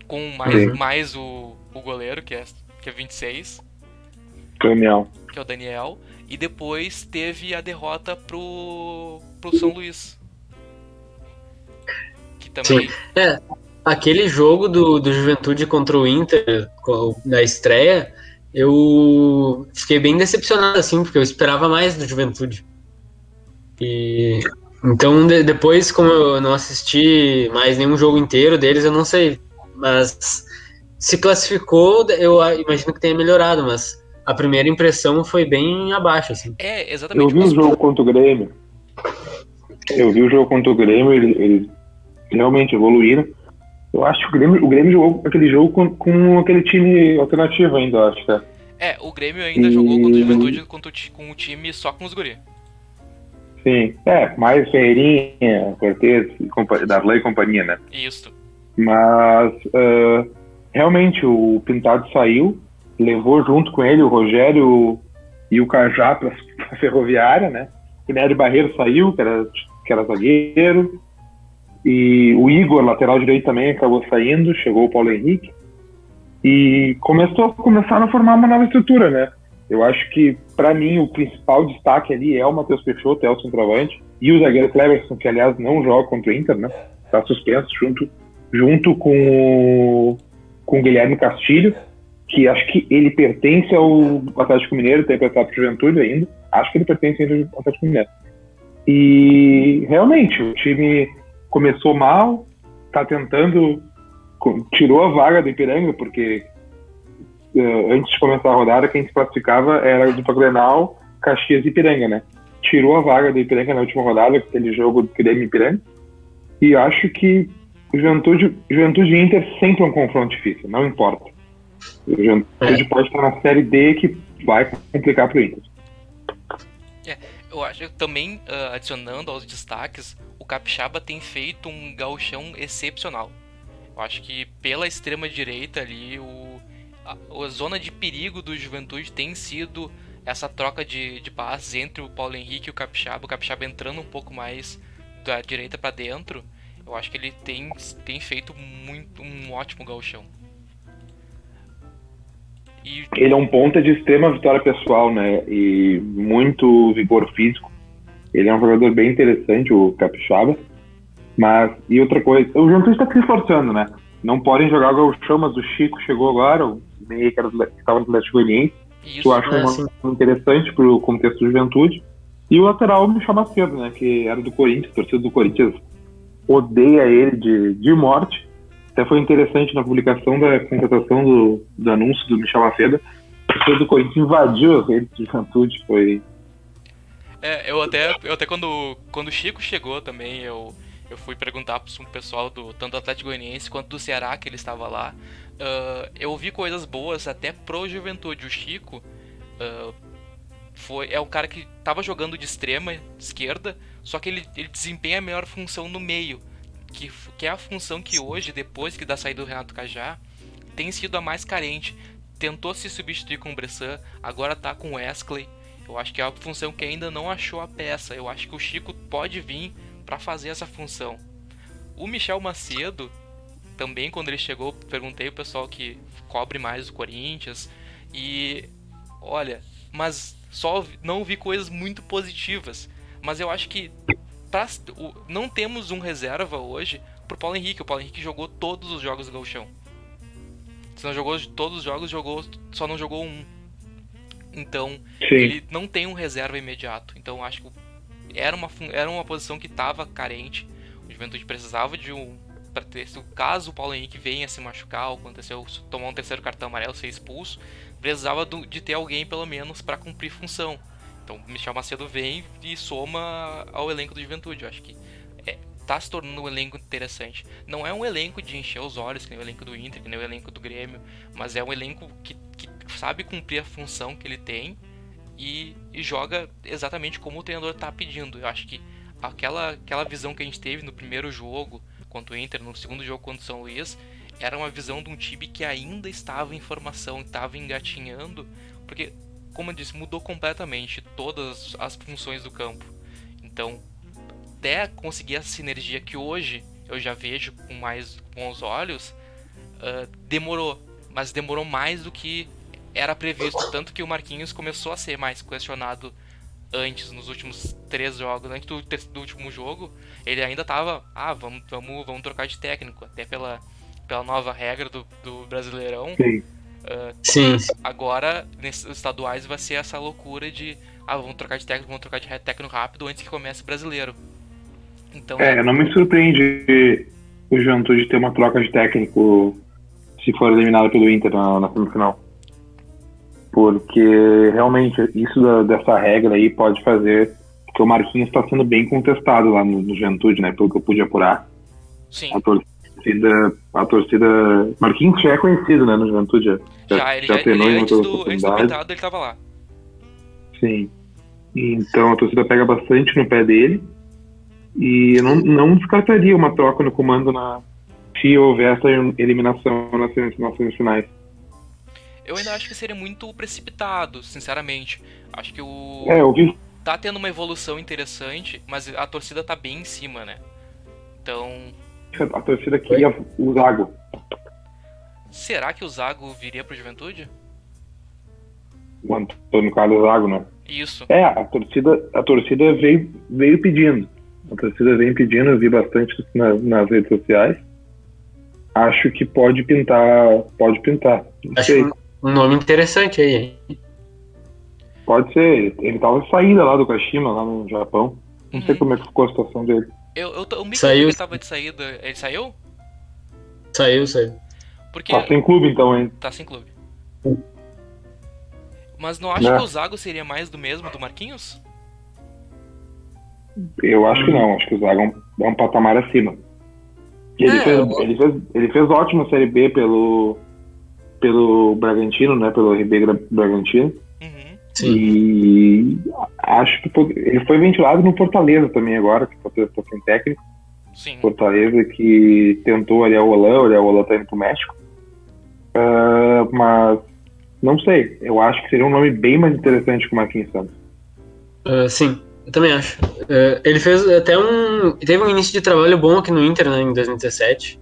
Com mais, mais o, o goleiro, que é, que é 26. Daniel. Que é o Daniel. E depois teve a derrota pro, pro São Luís. Que também. Sim. É, aquele jogo do, do Juventude contra o Inter, na estreia, eu fiquei bem decepcionado, assim, porque eu esperava mais do Juventude. E. Então, de, depois, como eu não assisti mais nenhum jogo inteiro deles, eu não sei. Mas se classificou, eu imagino que tenha melhorado, mas a primeira impressão foi bem abaixo, assim. É, exatamente. Eu vi o jogo contra o Grêmio. Eu vi o jogo contra o Grêmio, eles, eles realmente evoluíram. Eu acho que o Grêmio, o Grêmio jogou aquele jogo com, com aquele time alternativo ainda, acho que é. É, o Grêmio ainda e... jogou contra o Juventude com o time só com os guri. Sim, é, mais Ferreirinha, Cortez, Darlan e companhia, né? Isso. Mas, uh, realmente, o Pintado saiu, levou junto com ele o Rogério e o Cajá para (laughs) a Ferroviária, né? O Nery Barreiro saiu, que era, que era zagueiro. E o Igor, lateral direito, também acabou saindo, chegou o Paulo Henrique. E começou, começaram a formar uma nova estrutura, né? Eu acho que, para mim, o principal destaque ali é o Matheus Peixoto, é o centroavante, e o zagueiro Cleverson, que, aliás, não joga contra o Inter, né? Está suspenso junto, junto com o, com o Guilherme Castilho, que acho que ele pertence ao Atlético Mineiro, tem emprestado para Juventude ainda. Acho que ele pertence ao Atlético Mineiro. E realmente, o time começou mal, está tentando. Tirou a vaga do Ipiranga, porque uh, antes de começar a rodada, quem se classificava era do Grenal, Caxias e Ipiranga, né? Tirou a vaga do Ipiranga na última rodada, aquele jogo do Grêmio Ipiranga. E acho que Juventude, Juventude e Inter sempre é um confronto difícil, não importa. O Juventude é. pode estar na série D que vai complicar para o Inter. Eu acho também uh, adicionando aos destaques, o Capixaba tem feito um gauchão excepcional. Eu acho que pela extrema direita ali, o, a, a zona de perigo do Juventude tem sido essa troca de, de passes entre o Paulo Henrique e o Capixaba, o Capixaba entrando um pouco mais da direita para dentro. Eu acho que ele tem, tem feito muito um ótimo gauchão. E... Ele é um ponta de extrema vitória pessoal, né? E muito vigor físico. Ele é um jogador bem interessante, o Capixaba. Mas, e outra coisa, o Juventude está se esforçando, né? Não podem jogar o chão, mas o Chico chegou agora, o meio que estava no Atlético Goianiense. Isso, eu acho é, uma, interessante para o contexto do Juventude. E o lateral me chama cedo, né? Que era do Corinthians, torcida do Corinthians odeia ele de, de morte. Até foi interessante na publicação da contratação do, do anúncio do Michel Macedo. O do Corinthians invadiu as redes de juventude, foi. É, eu até, eu até quando, quando o Chico chegou também, eu, eu fui perguntar pro pessoal do tanto do Atlético Goianiense quanto do Ceará que ele estava lá. Uh, eu ouvi coisas boas até pro Juventude. O Chico uh, foi, é um cara que estava jogando de extrema esquerda, só que ele, ele desempenha a melhor função no meio que, que é a função que hoje, depois que da saída do Renato Cajá, tem sido a mais carente. Tentou se substituir com o Bressan, agora tá com o Wesley. Eu acho que é a função que ainda não achou a peça. Eu acho que o Chico pode vir para fazer essa função. O Michel Macedo, também quando ele chegou, perguntei o pessoal que cobre mais o Corinthians e olha, mas só não vi coisas muito positivas. Mas eu acho que pra, o, não temos um reserva hoje pro Paulo Henrique. O Paulo Henrique jogou todos os jogos do Gauchão. Se não jogou todos os jogos, jogou só não jogou um. Então, Sim. ele não tem um reserva imediato. Então, acho que era uma, era uma posição que estava carente. O Juventude precisava de um. Pra ter, caso o Paulo Henrique venha se machucar, ou aconteceu tomar um terceiro cartão amarelo, ser expulso, precisava do, de ter alguém pelo menos para cumprir função. Então, Michel Macedo vem e soma ao elenco do Juventude. Eu acho que é, tá se tornando um elenco interessante. Não é um elenco de encher os olhos, que nem o elenco do Inter, que nem o elenco do Grêmio, mas é um elenco que, que sabe cumprir a função que ele tem e, e joga exatamente como o treinador está pedindo. Eu acho que aquela, aquela visão que a gente teve no primeiro jogo contra o Inter, no segundo jogo contra o São Luís, era uma visão de um time que ainda estava em formação, estava engatinhando, porque, como eu disse, mudou completamente todas as funções do campo. Então, até conseguir a sinergia que hoje eu já vejo com mais bons olhos, uh, demorou. Mas demorou mais do que era previsto. Tanto que o Marquinhos começou a ser mais questionado antes, nos últimos três jogos. Antes do, do último jogo, ele ainda tava. Ah, vamos, vamos, vamos trocar de técnico. Até pela, pela nova regra do, do Brasileirão. Sim. Uh, Sim. Agora, nesses estaduais, vai ser essa loucura de. Ah, vamos trocar de técnico, vamos trocar de técnico rápido antes que comece o brasileiro. Então, É, não me surpreende o Juventude ter uma troca de técnico se for eliminado pelo Inter na, na semifinal. Porque realmente isso da- dessa regra aí pode fazer. Porque o Marquinhos está sendo bem contestado lá no, no Juventude, né? Pelo que eu pude apurar. sim, A torcida. A torcida. Marquinhos já é conhecido, né, no Juventude. Já, já, ele, já, treinou ele antes, do, antes do ele tava lá. Sim. Então a torcida pega bastante no pé dele. E eu não, não descartaria uma troca no comando na, se houver essa eliminação nas semifinais. Eu ainda acho que seria muito precipitado, sinceramente. Acho que o. É, eu vi. Tá tendo uma evolução interessante, mas a torcida tá bem em cima, né? Então. A torcida queria o Zago. Será que o Zago viria pro Juventude? O Antônio Carlos Zago, né? Isso. É, a torcida, a torcida veio, veio pedindo. A torcida vem pedindo, eu vi bastante na- nas redes sociais. Acho que pode pintar. Pode pintar. Não Acho sei. um nome interessante aí, hein? Pode ser. Ele tava de saída lá do Kashima, lá no Japão. Não sei Uhum. como é que ficou a situação dele. Eu, eu, tô- o Mika Saiu. ele tava de saída. Ele saiu? Saiu, saiu. Porque. Tá sem clube então, hein? Tá sem clube. Mas não acha Né? que o Zago seria mais do mesmo do Marquinhos? Eu acho que não, acho que o Zaga é um, é um patamar acima. E ele, É, fez, eu- ele, fez, ele fez ótima Série B pelo, pelo Bragantino, né? Pelo RB Bragantino. Uhum. Sim. E acho que ele foi ventilado no Fortaleza também agora, que está tá sem técnico. Sim. Fortaleza que tentou ali a Olan, o Olan tá indo pro México. Ah, mas não sei, eu acho que seria um nome bem mais interessante que o Marquinhos Santos. Ah, sim, eu também acho. Ah, ele fez até um. Teve um início de trabalho bom aqui no Inter, né, em 2017.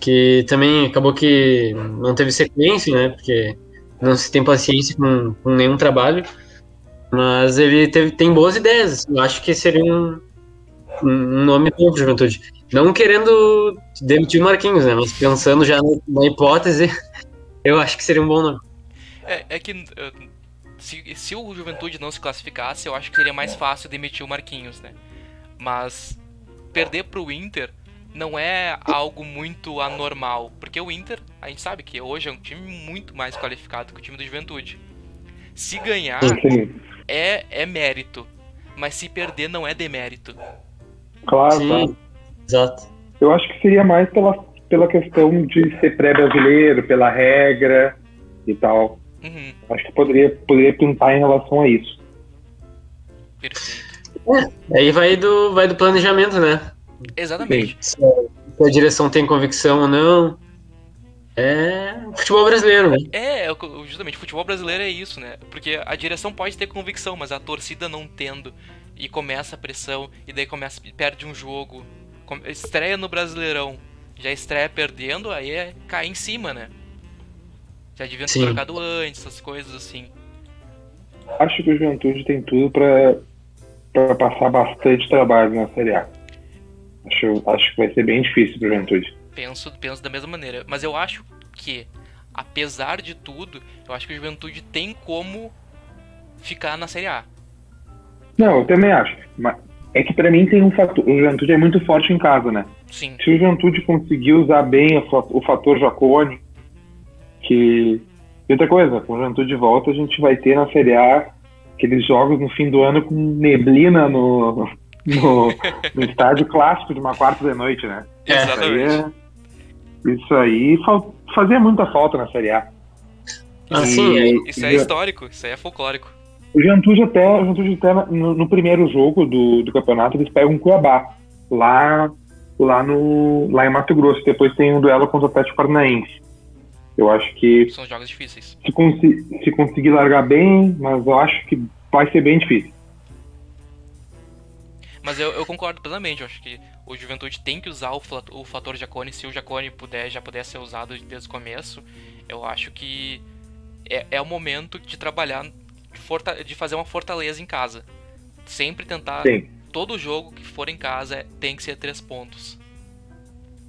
Que também acabou que não teve sequência, né? Porque não se tem paciência com, com nenhum trabalho. Mas ele teve, tem boas ideias. assim, Eu acho que seria um, um nome bom pro Juventude. Não querendo demitir o Marquinhos, né? Mas pensando já na, hipótese, (laughs) eu acho que seria um bom nome. É, é que uh, se, se o Juventude não se classificasse, eu acho que seria mais fácil demitir o Marquinhos, né? Mas perder pro Inter não é algo muito anormal, porque o Inter, a gente sabe que hoje é um time muito mais qualificado que o time do Juventude. Se ganhar Sim, é, é mérito, mas se perder não é demérito. claro, Sim, claro. exato. Eu acho que seria mais pela, pela questão de ser pré-brasileiro, pela regra e tal. Uhum, Acho que poderia, poderia pintar em relação a isso. perfeito. Aí vai do, vai do planejamento, né? Exatamente. se a direção tem convicção ou não. É futebol brasileiro, né? É, é justamente, futebol brasileiro é isso, né? Porque a direção pode ter convicção, mas a torcida não tendo. E começa a pressão, e daí começa, perde um jogo. Estreia no Brasileirão, já estreia perdendo, aí é cair em cima, né? Já devia ter Sim. trocado antes, essas coisas assim. Acho que o Juventude tem tudo para passar bastante trabalho na Série A. Acho, acho que vai ser bem difícil para o Juventude. Penso, penso da mesma maneira. Mas eu acho que, apesar de tudo, eu acho que o Juventude tem como ficar na Série A. Não, eu também acho. Mas é que para mim tem um fator. O Juventude é muito forte em casa, né? Sim, Se o Juventude conseguir usar bem o fator Jacone, que. E outra coisa, com o Juventude de volta, a gente vai ter na Série A aqueles jogos no fim do ano com neblina no, no, no estádio clássico de uma quarta de noite, né? É, Isso aí, exatamente. é- isso aí fazia muita falta na Série A. Assim, E- é, Isso é histórico, isso aí é folclórico. O Juventude até, o Juventude até no, no primeiro jogo do, do campeonato eles pegam o Cuiabá. Lá lá, no, lá em Mato Grosso. Depois tem um duelo contra o Atlético Paranaense. Eu acho que. São jogos difíceis. Se, se conseguir largar bem, mas eu acho que vai ser bem difícil. Mas eu, eu, concordo plenamente, eu acho que o Juventude tem que usar o, o fator Jacone, se o Jacone puder, já puder ser usado desde o começo, eu acho que é, é o momento de trabalhar, de, de fazer uma fortaleza em casa. Sempre tentar, Sim. todo jogo que for em casa tem que ser três pontos.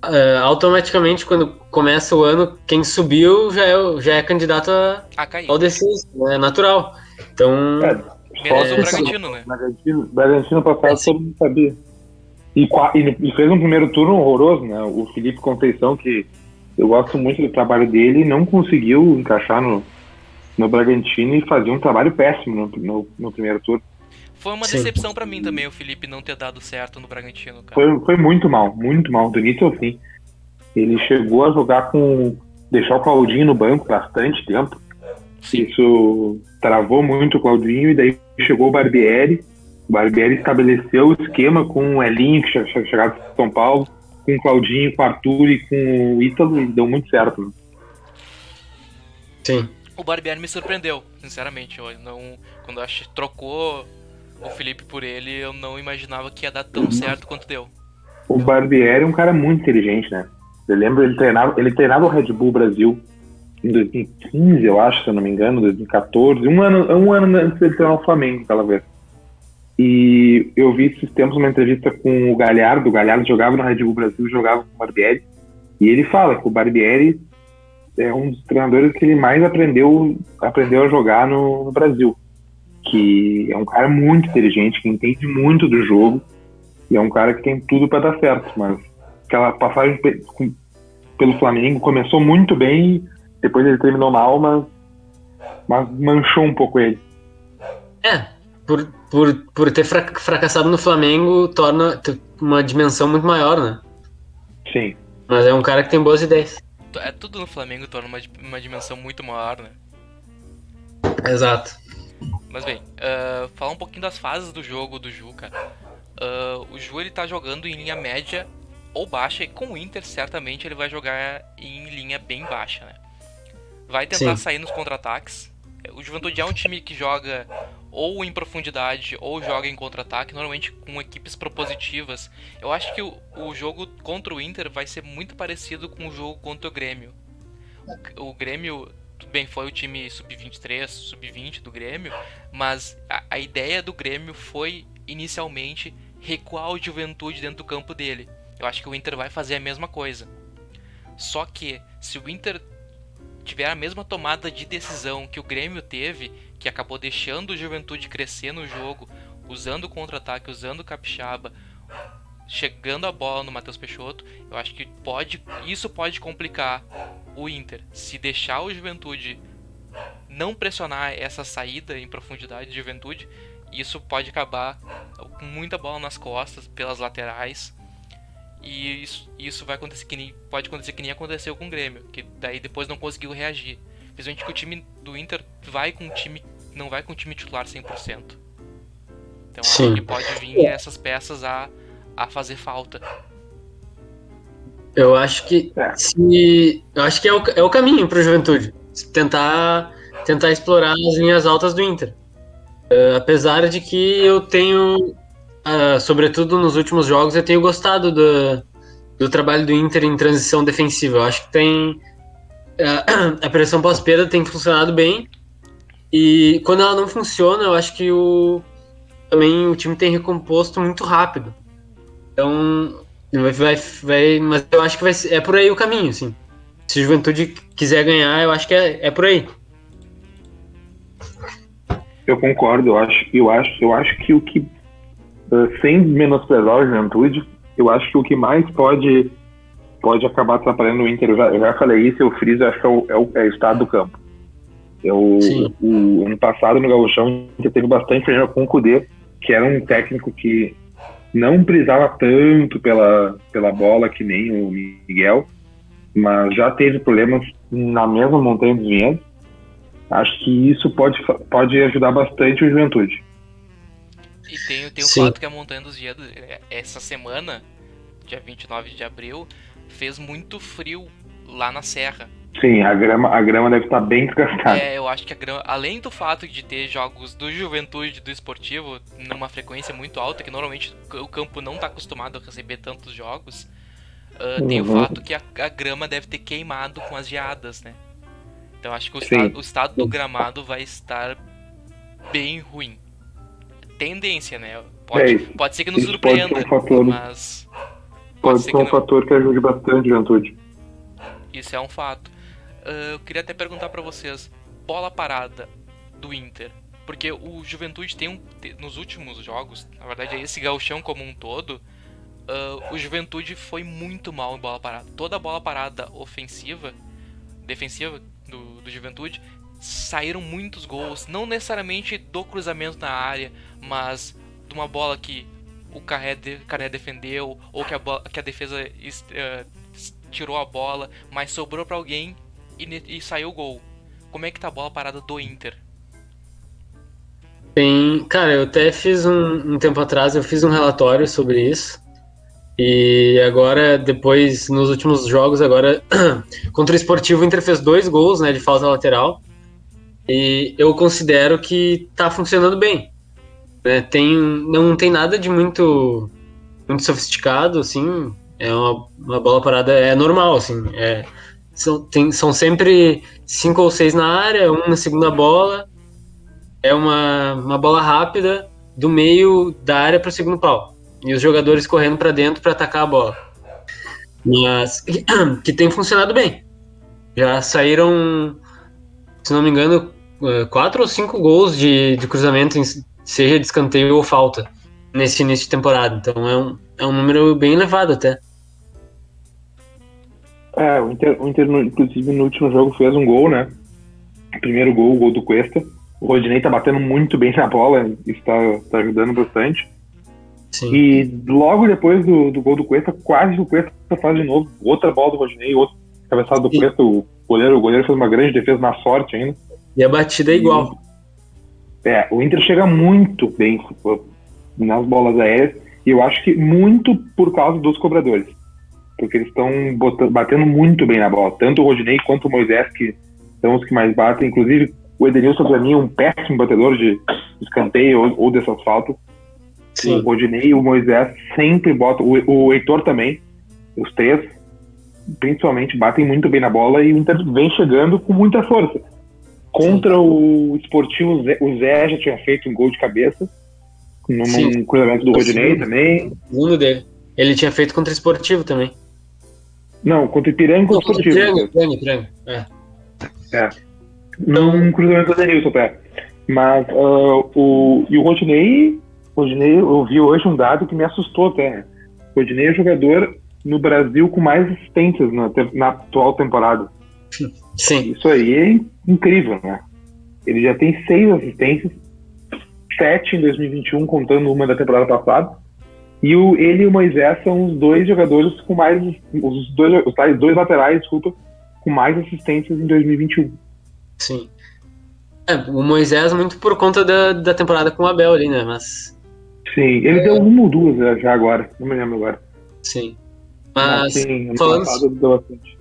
Uh, automaticamente, quando começa o ano, quem subiu já é, já é candidato a, a cair. ao descenso, é natural. Então, é Menos o Bragantino, né? Bragantino, Bragantino passado é, todo mundo sabia. E, e, fez um primeiro turno horroroso, né? O Felipe Conceição, que eu gosto muito do trabalho dele, não conseguiu encaixar no, no Bragantino e fazia um trabalho péssimo no, no, no primeiro turno. Foi uma decepção para mim também o Felipe não ter dado certo no Bragantino, cara. Foi, foi muito mal, muito mal, do início ao fim. Ele chegou a jogar com. deixar o Claudinho no banco bastante tempo. Sim. Isso travou muito o Claudinho e daí chegou o Barbieri. O Barbieri estabeleceu o esquema com o Elinho, que tinha chegado de São Paulo, com o Claudinho, com o Arthur e com o Ítalo, e deu muito certo. Né? Sim. O Barbieri me surpreendeu, sinceramente. Eu não, quando eu trocou o Felipe por ele, eu não imaginava que ia dar tão certo quanto deu. O Barbieri é um cara muito inteligente, né? Eu lembro, ele treinava, ele treinava o Red Bull Brasil em 2015, eu acho, se eu não me engano, 2014, um ano, um ano antes de treinar o Flamengo, aquela vez. E eu vi esses tempos uma entrevista com o Galhardo, o Galhardo jogava no Red Bull Brasil, jogava com o Barbieri, e ele fala que o Barbieri é um dos treinadores que ele mais aprendeu, aprendeu a jogar no, no Brasil. Que é um cara muito inteligente, que entende muito do jogo, e é um cara que tem tudo para dar certo, mas aquela passagem pelo Flamengo começou muito bem depois ele terminou mal, mas, mas manchou um pouco ele. É, por, por, por ter fracassado no Flamengo, torna uma dimensão muito maior, né? Sim. Mas é um cara que tem boas ideias. É tudo no Flamengo torna uma, uma dimensão muito maior, né? Exato. Mas bem, uh, falar um pouquinho das fases do jogo do Ju, cara. Uh, o Ju ele tá jogando em linha média ou baixa, e com o Inter certamente ele vai jogar em linha bem baixa, né? Vai tentar Sim. sair nos contra-ataques. O Juventude é um time que joga ou em profundidade ou joga em contra-ataque, normalmente com equipes propositivas. Eu acho que o, o, jogo contra o Inter vai ser muito parecido com o jogo contra o Grêmio. O, o Grêmio, bem, foi o time sub-23, sub-20 do Grêmio, mas a, a ideia do Grêmio foi inicialmente recuar o Juventude dentro do campo dele. Eu acho que o Inter vai fazer a mesma coisa. Só que se o Inter tiver a mesma tomada de decisão que o Grêmio teve, que acabou deixando o Juventude crescer no jogo, usando o contra-ataque, usando o capixaba, chegando a bola no Matheus Peixoto, eu acho que pode, isso pode complicar o Inter. Se deixar o Juventude não pressionar essa saída em profundidade de Juventude, isso pode acabar com muita bola nas costas, pelas laterais, e isso, isso vai acontecer que nem, pode acontecer que nem aconteceu com o Grêmio, que daí depois não conseguiu reagir. Principalmente que o time do Inter vai com o time, não vai com o time titular 100%. Então Sim. acho que pode vir essas peças a, a fazer falta. Eu acho que é. se, eu acho que é o, é o caminho para o Juventude tentar tentar explorar as linhas altas do Inter. Uh, apesar de que eu tenho uh, sobretudo nos últimos jogos, eu tenho gostado do, do trabalho do Inter em transição defensiva. Eu acho que tem. Uh, (clears throat) a pressão pós-perda tem funcionado bem. E quando ela não funciona, eu acho que o, também o time tem recomposto muito rápido. Então, vai, vai, vai, mas eu acho que vai, é por aí o caminho, sim. Se o Juventude quiser ganhar, eu acho que é, é por aí. Eu concordo, eu acho, eu acho, eu acho que o que sem menosprezar a juventude, eu acho que o que mais pode pode acabar atrapalhando o Inter, eu já, eu já falei isso, eu friso, acho que é o, é o, é o estado do campo. Eu, o, ano passado no Gauchão, gente teve bastante problema com o Kudê, que era um técnico que não prisava tanto pela, pela bola que nem o Miguel, mas já teve problemas na mesma montanha dos vinhedos. Acho que isso pode, pode ajudar bastante o Juventude. E tem, tem o fato que a Montanha dos Vinhedos, é, essa semana, dia 29 de abril, fez muito frio lá na serra. Sim, a grama, a grama deve estar bem desgastada. É, eu acho que a grama, além do fato de ter jogos do Juventude e do Esportivo numa frequência muito alta, que normalmente o campo não está acostumado a receber tantos jogos, uh, uhum. tem o uhum. fato que a, a, grama deve ter queimado com as geadas, né? Então acho que o, estado, o estado do gramado vai estar bem ruim. Tendência, né? Pode, é pode ser que nos surpreenda, pode ser um fator, mas. Pode, pode ser, um fator que ajude bastante juventude. Isso é um fato. Uh, eu queria até perguntar para vocês: bola parada do Inter. Porque o Juventude tem um. Nos últimos jogos, na verdade é esse gauchão como um todo, uh, o Juventude foi muito mal em bola parada. Toda a bola parada ofensiva, defensiva do, do Juventude, saíram muitos gols. Não necessariamente do cruzamento na área, mas de uma bola que o Carré, de, Carré defendeu, ou que a, que a defesa uh, tirou a bola, mas sobrou para alguém e, e, saiu o gol. Como é que tá a bola parada do Inter? Tem, cara, eu até fiz um, um tempo atrás, eu fiz um relatório sobre isso. E agora, depois, nos últimos jogos, agora, (clears throat) contra o Esportivo, o Inter fez dois gols, né, de falta lateral. E eu considero que tá funcionando bem. Né? Tem, não tem nada de muito, muito sofisticado, assim. É uma, uma bola parada, é normal, assim. É, são, tem, são sempre cinco ou seis na área, um na segunda bola. É uma, uma bola rápida do meio da área para o segundo pau. E os jogadores correndo para dentro para atacar a bola. Mas (clears throat) que tem funcionado bem. Já saíram, se não me engano, é, quatro ou cinco gols de, de cruzamento, seja de escanteio ou falta, nesse início de temporada. Então é um, é um número bem elevado até. É, o Inter, o Inter, inclusive, no último jogo fez um gol, né? O primeiro gol, o gol do Cuesta. O Rodinei tá batendo muito bem na bola, está tá ajudando bastante. Sim. E logo depois do, do gol do Cuesta, quase o Cuesta faz de novo. Outra bola do Rodinei, outra cabeçada do Cuesta. O goleiro, o goleiro fez uma grande defesa na sorte ainda. E a batida é igual. É, o Inter chega muito bem nas bolas aéreas e eu acho que muito por causa dos cobradores. Porque eles estão batendo muito bem na bola. Tanto o Rodinei quanto o Moisés, que são os que mais batem. Inclusive, o Edenilson, para mim, é um péssimo batedor de escanteio ou, ou asfalto. Sim. O Rodinei e o Moisés sempre botam. O, o Heitor também. Os três, principalmente, batem muito bem na bola e o Inter vem chegando com muita força. Contra Sim. o Esportivo, o Zé já tinha feito um gol de cabeça. Num Sim. cruzamento do Rodinei também. Segundo dele. Ele tinha feito contra o Esportivo também. Não, contra o Ipiranga e contra o Esportivo. Ipiranga, Ipiranga, É. é. Não um cruzamento do Denilson, pé. Mas uh, o, e o Rodinei, Rodinei, eu vi hoje um dado que me assustou até. O Rodinei é o jogador no Brasil com mais assistências na, na atual temporada. Sim. Isso aí é incrível, né? Ele já tem seis assistências, sete em 2021, contando uma da temporada passada. E o, ele e o Moisés são os dois jogadores com mais. Os dois, os tais dois laterais, desculpa, com mais assistências em 2021. Sim. É, o Moisés muito por conta da, da temporada com o Abel ali, né? Mas. Sim, ele é... deu uma ou duas já agora, não me lembro agora. Sim. Mas. sim, falando... passado deu bastante.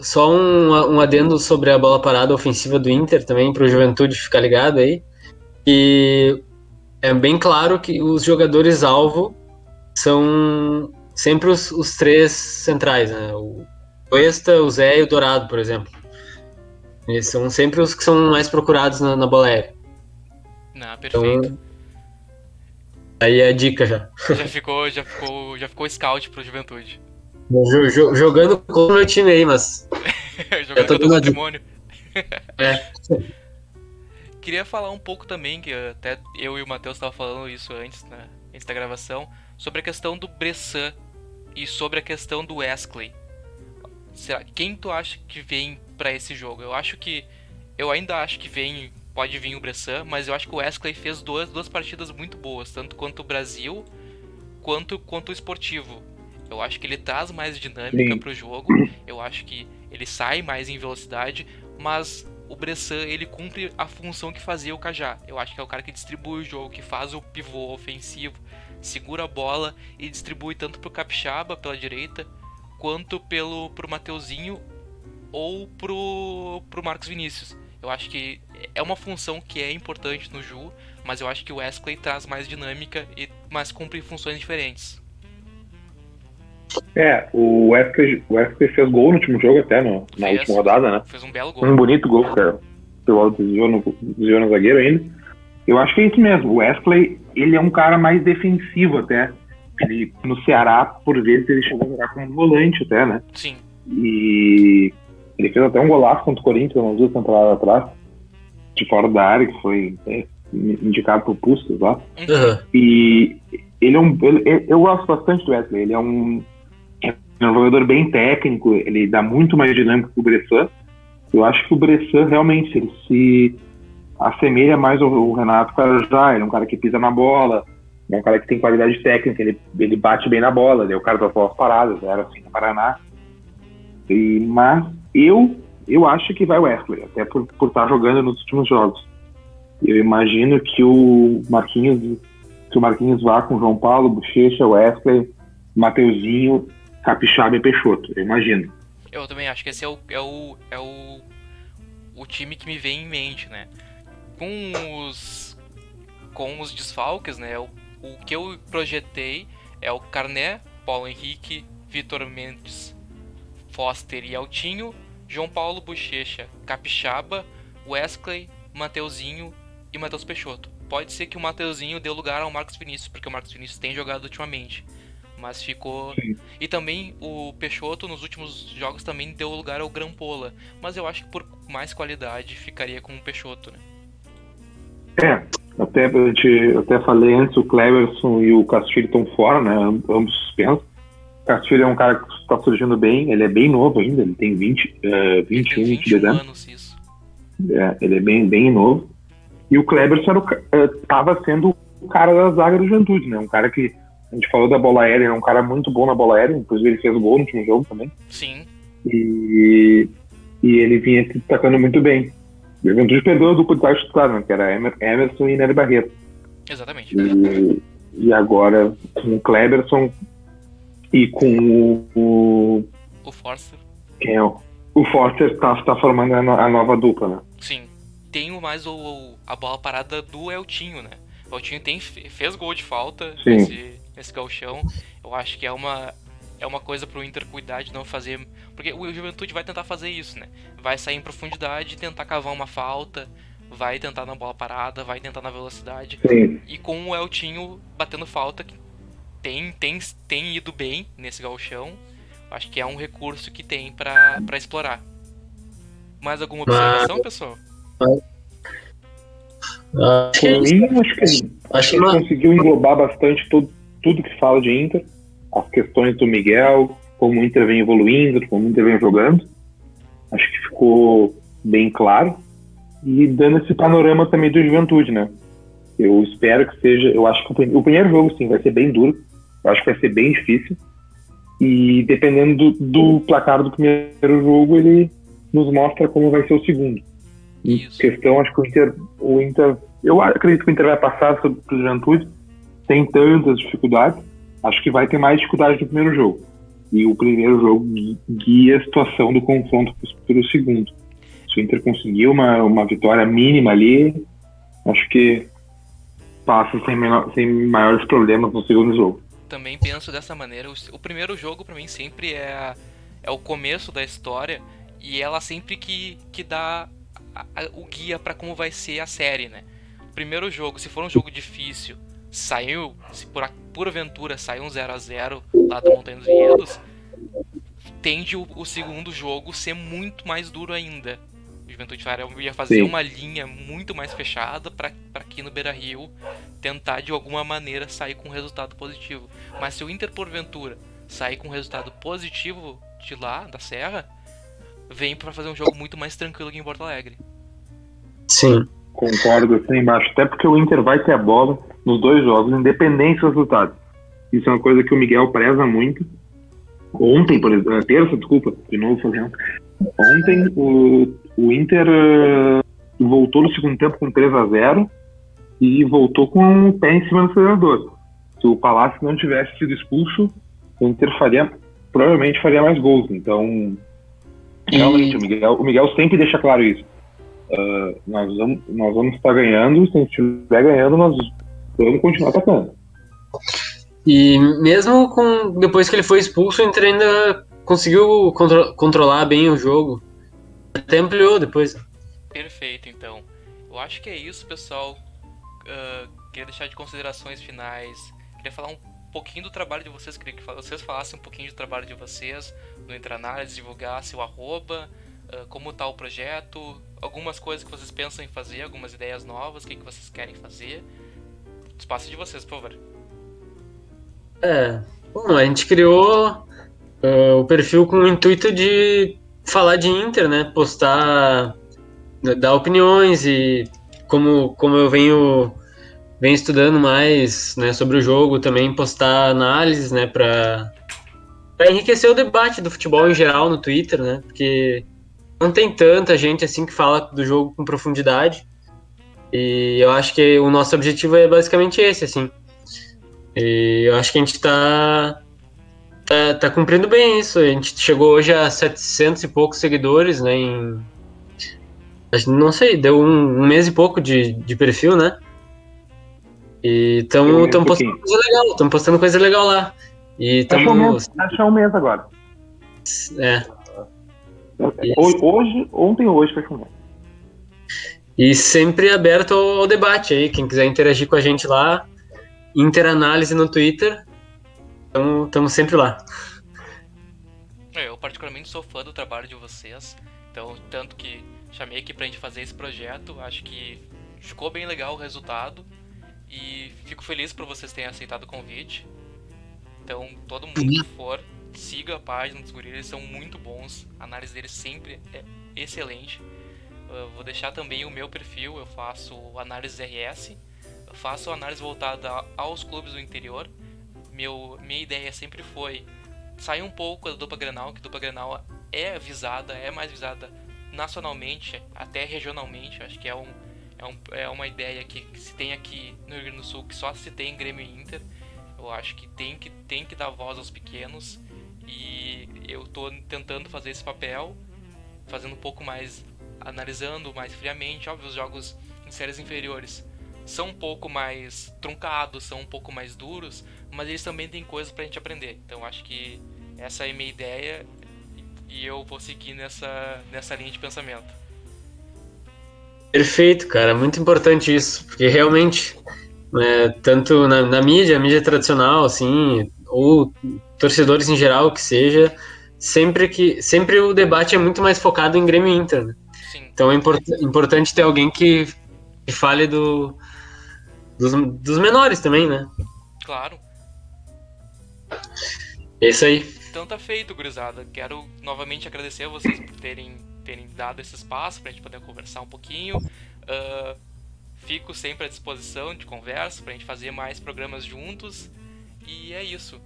Só um, um adendo sobre a bola parada ofensiva do Inter também, para o Juventude ficar ligado aí. E é bem claro que os jogadores-alvo são sempre os, os, três centrais, né? O Cuesta, o Zé e o Dourado, por exemplo. Eles são sempre os que são mais procurados na, na bola aérea. Não, perfeito. Então, aí é a dica já. Já ficou, já ficou, já ficou scout pro Juventude. Jogando com o meu time aí, mas. (laughs) Jogando com o demônio. é. (laughs) Queria falar um pouco também, que até eu e o Matheus estavam falando isso antes, né, antes da gravação, sobre a questão do Bressan e sobre a questão do Wesley. Será, quem tu acha que vem para esse jogo? Eu acho que. Eu ainda acho que vem. Pode vir o Bressan, mas eu acho que o Wesley fez duas, duas partidas muito boas, tanto quanto o Brasil quanto quanto o esportivo. Eu acho que ele traz mais dinâmica para o jogo. Eu acho que ele sai mais em velocidade, mas o Bressan ele cumpre a função que fazia o Cajá. Eu acho que é o cara que distribui o jogo, que faz o pivô ofensivo. segura a bola e distribui tanto pro Capixaba pela direita, quanto pelo pro Mateuzinho ou pro, pro Marcos Vinícius. Eu acho que é uma função que é importante no Ju, mas eu acho que o Wesley traz mais dinâmica, e mas cumpre funções diferentes. É, o Wesley, o fez gol no último jogo até, no, na Fez. última rodada, né? Fez um belo gol. Um bonito gol, cara. O desviou no, desviou no zagueiro ainda. Eu acho que é isso mesmo. O Wesley, ele é um cara mais defensivo até. Ele, no Ceará, por vezes, ele chegou a jogar como volante até, né? Sim, E ele fez até um golaço contra o Corinthians umas duas temporadas atrás, de fora da área, que foi é, indicado por Puskas lá. Uhum. Aham. E ele é um. ele- eu gosto bastante do Wesley. Ele é um, é um jogador bem técnico, ele dá muito mais dinâmica que o Bressan. Eu acho que o Bressan realmente ele se assemelha mais ao, Renato Carajá. Ele é um cara que pisa na bola, é um cara que tem qualidade técnica, ele, ele bate bem na bola, ele é o cara das bolas paradas, era assim no Paraná. E, mas eu, eu acho que vai o Wesley, até por, por estar jogando nos últimos jogos. Eu imagino que o Marquinhos que o Marquinhos vá com João Paulo, Bochecha, Wesley, Mateuzinho, Capixaba e Peixoto, eu imagino. Eu também acho que esse é o, é o, é o, o time que me vem em mente, né? Com os, com os desfalques, né? O, o que eu projetei é o Carné, Paulo Henrique, Vitor Mendes, Foster e Altinho, João Paulo Bochecha, Capixaba, Wesley, Mateuzinho e Matheus Peixoto. Pode ser que o Mateuzinho dê lugar ao Marcos Vinícius, porque o Marcos Vinícius tem jogado ultimamente. Mas ficou. E também o Peixoto nos últimos jogos também deu lugar ao Grampola. Mas eu acho que por mais qualidade ficaria com o Peixoto, né? É, até, eu até falei antes, o Cleverson e o Castilho estão fora, né? am- Ambos suspensos. Castilho é um cara que está surgindo bem, ele é bem novo ainda, ele tem 20, eh, Ele 21, tem 22 anos. anos, isso. É, ele é bem, bem novo. E o o ca- eh, sendo o cara da zaga do Juventude, né? Um cara que a gente falou da bola aérea, é um cara muito bom na bola aérea, inclusive ele fez gol no último jogo também. Sim, E, e ele vinha se destacando muito bem. O Juventude perdeu a dupla de titular, né? Que era Emer- Emerson e Nery Barreto. exatamente. E, e agora com o Cleberson e com o, o Forster, quem é o, o Foster tá, tá formando a, no- a nova dupla, né? sim. Tem o mais o- a bola parada do Eltinho, né? O Eltinho tem, fez gol de falta Sim. nesse, nesse galchão. Eu acho que é uma, é uma coisa pro Inter cuidar de não fazer. Porque o Juventude vai tentar fazer isso, né? Vai sair em profundidade, tentar cavar uma falta, vai tentar na bola parada, vai tentar na velocidade. Sim. E com o Eltinho batendo falta, que tem, tem, tem ido bem nesse galchão. Acho que é um recurso que tem pra explorar. Mais alguma observação, pessoal? Acho que, Por mim, acho que acho que ele uma- conseguiu englobar bastante tudo, tudo que se fala de Inter, as questões do Miguel, como o Inter vem evoluindo, como o Inter vem jogando. Acho que ficou bem claro. E dando esse panorama também do Juventude, né? Eu espero que seja. Eu acho que o o primeiro jogo, sim, vai ser bem duro. Eu acho que vai ser bem difícil. E dependendo do, do placar do primeiro jogo, ele nos mostra como vai ser o segundo. Em Isso. questão, acho que o Inter, o Inter. Eu acredito que o Inter vai passar sobre o Juventude sem tantas dificuldades. Acho que vai ter mais dificuldade no primeiro jogo. E o primeiro jogo gui- guia a situação do confronto pelo segundo. Se o Inter conseguir uma, uma vitória mínima ali, acho que passa sem, menor- sem maiores problemas no segundo jogo. Também penso dessa maneira. O, o primeiro jogo, pra mim, sempre é, é o começo da história. E ela sempre que, que dá a- a- o guia pra como vai ser a série, né? Primeiro jogo, se for um jogo difícil, saiu, se por, a- por aventura saiu um 0 a 0 lá da Montanha dos Vinhedos, tende o, o segundo jogo ser muito mais duro ainda. O Juventude Farel ia fazer Sim. uma linha muito mais fechada pra aqui no Beira Rio tentar de alguma maneira sair com um resultado positivo. Mas se o Inter porventura sair com um resultado positivo de lá, da Serra, vem pra fazer um jogo muito mais tranquilo aqui em Porto Alegre. Sim. Concordo assim embaixo. Até porque o Inter vai ter a bola nos dois jogos, independente dos resultados. Isso é uma coisa que o Miguel preza muito. Ontem, por exemplo, terça, desculpa, de novo fazendo. Ontem o, o Inter eh, voltou no segundo tempo com 3 a 0 e voltou com o pé em cima do acelerador. se o Palácio não tivesse sido expulso, o Inter faria, provavelmente faria mais gols. Então, realmente, o, Miguel, o Miguel sempre deixa claro isso. Uh, nós, vamos, nós vamos estar ganhando, se a gente estiver ganhando, nós vamos continuar atacando. E mesmo com depois que ele foi expulso, o Inter ainda conseguiu contro controlar bem o jogo. Até ampliou depois. Perfeito, então. Eu acho que é isso, pessoal. Uh, queria deixar de considerações finais. Queria falar um pouquinho do trabalho de vocês. Queria que vocês falassem um pouquinho do trabalho de vocês no Intranálise, divulgassem o arroba, uh, como está o projeto, algumas coisas que vocês pensam em fazer, algumas ideias novas, o que, que vocês querem fazer. Espaço de vocês, por favor. É, bom, a gente criou uh, o perfil com o intuito de falar de Inter, né? Postar, dar opiniões e como, como eu venho, venho estudando mais né, sobre o jogo, também postar análises, né? Para enriquecer o debate do futebol em geral no Twitter, né? Porque não tem tanta gente assim que fala do jogo com profundidade. E eu acho que o nosso objetivo é basicamente esse, assim. E eu acho que a gente está tá, tá cumprindo bem isso. A gente chegou hoje a 700 e poucos seguidores, né? Em, não sei, deu um, um mês e pouco de, de perfil, né? E estamos um postando coisa legal, estamos postando coisa legal lá. E estamos. Acho um mês agora. É. Hoje, ontem ou hoje fechou um mês. E sempre aberto ao, ao debate aí. Quem quiser interagir com a gente lá, Interanálise no Twitter. Estamos sempre lá. É, eu particularmente sou fã do trabalho de vocês. Então, tanto que chamei aqui pra gente fazer esse projeto. Acho que ficou bem legal o resultado. E fico feliz por vocês terem aceitado o convite. Então, todo mundo que for, siga a página dos guris, eles são muito bons. A análise deles sempre é excelente. Eu vou deixar também o meu perfil, eu faço análise RS faço análise voltada aos clubes do interior. Meu, minha ideia sempre foi sair um pouco da dupla Granal, que a dupla Granal é visada, é mais visada nacionalmente, até regionalmente. Acho que é, um, é, um, é uma ideia que, que, se tem aqui no Rio Grande do Sul, que só se tem Grêmio Inter. Eu acho que tem que, tem que dar voz aos pequenos. E eu estou tentando fazer esse papel, fazendo um pouco mais, analisando mais friamente. Óbvio, os jogos em séries inferiores são um pouco mais truncados, são um pouco mais duros, mas eles também têm coisas pra gente aprender. Então acho que essa é a minha ideia e eu vou seguir nessa, nessa linha de pensamento. Perfeito, cara, muito importante isso, porque realmente, né, tanto na, na mídia, mídia tradicional, assim, ou torcedores em geral, que seja, sempre que sempre o debate é muito mais focado em Grêmio Inter. Né? Então é import, importante ter alguém que, que fale do, dos, dos menores também, né? Claro. É isso aí. Então tá feito, gurizada. Quero novamente agradecer a vocês por terem, terem dado esse espaço pra gente poder conversar um pouquinho. Uh, fico sempre à disposição de conversa pra gente fazer mais programas juntos. E é isso.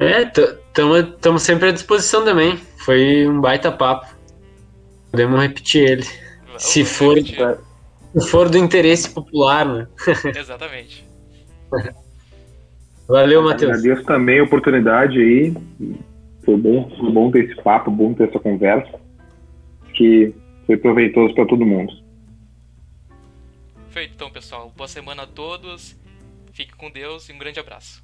É, estamos sempre à disposição também. Foi um baita papo. Podemos repetir ele. Vamos Se for. Repetir. Se for do interesse popular, né? (laughs) Exatamente. Valeu, Matheus. Agradeço também a oportunidade aí. Foi bom, foi bom ter esse papo, bom ter essa conversa. Que foi proveitoso para todo mundo. Feito então, pessoal. Boa semana a todos. Fique com Deus e um grande abraço.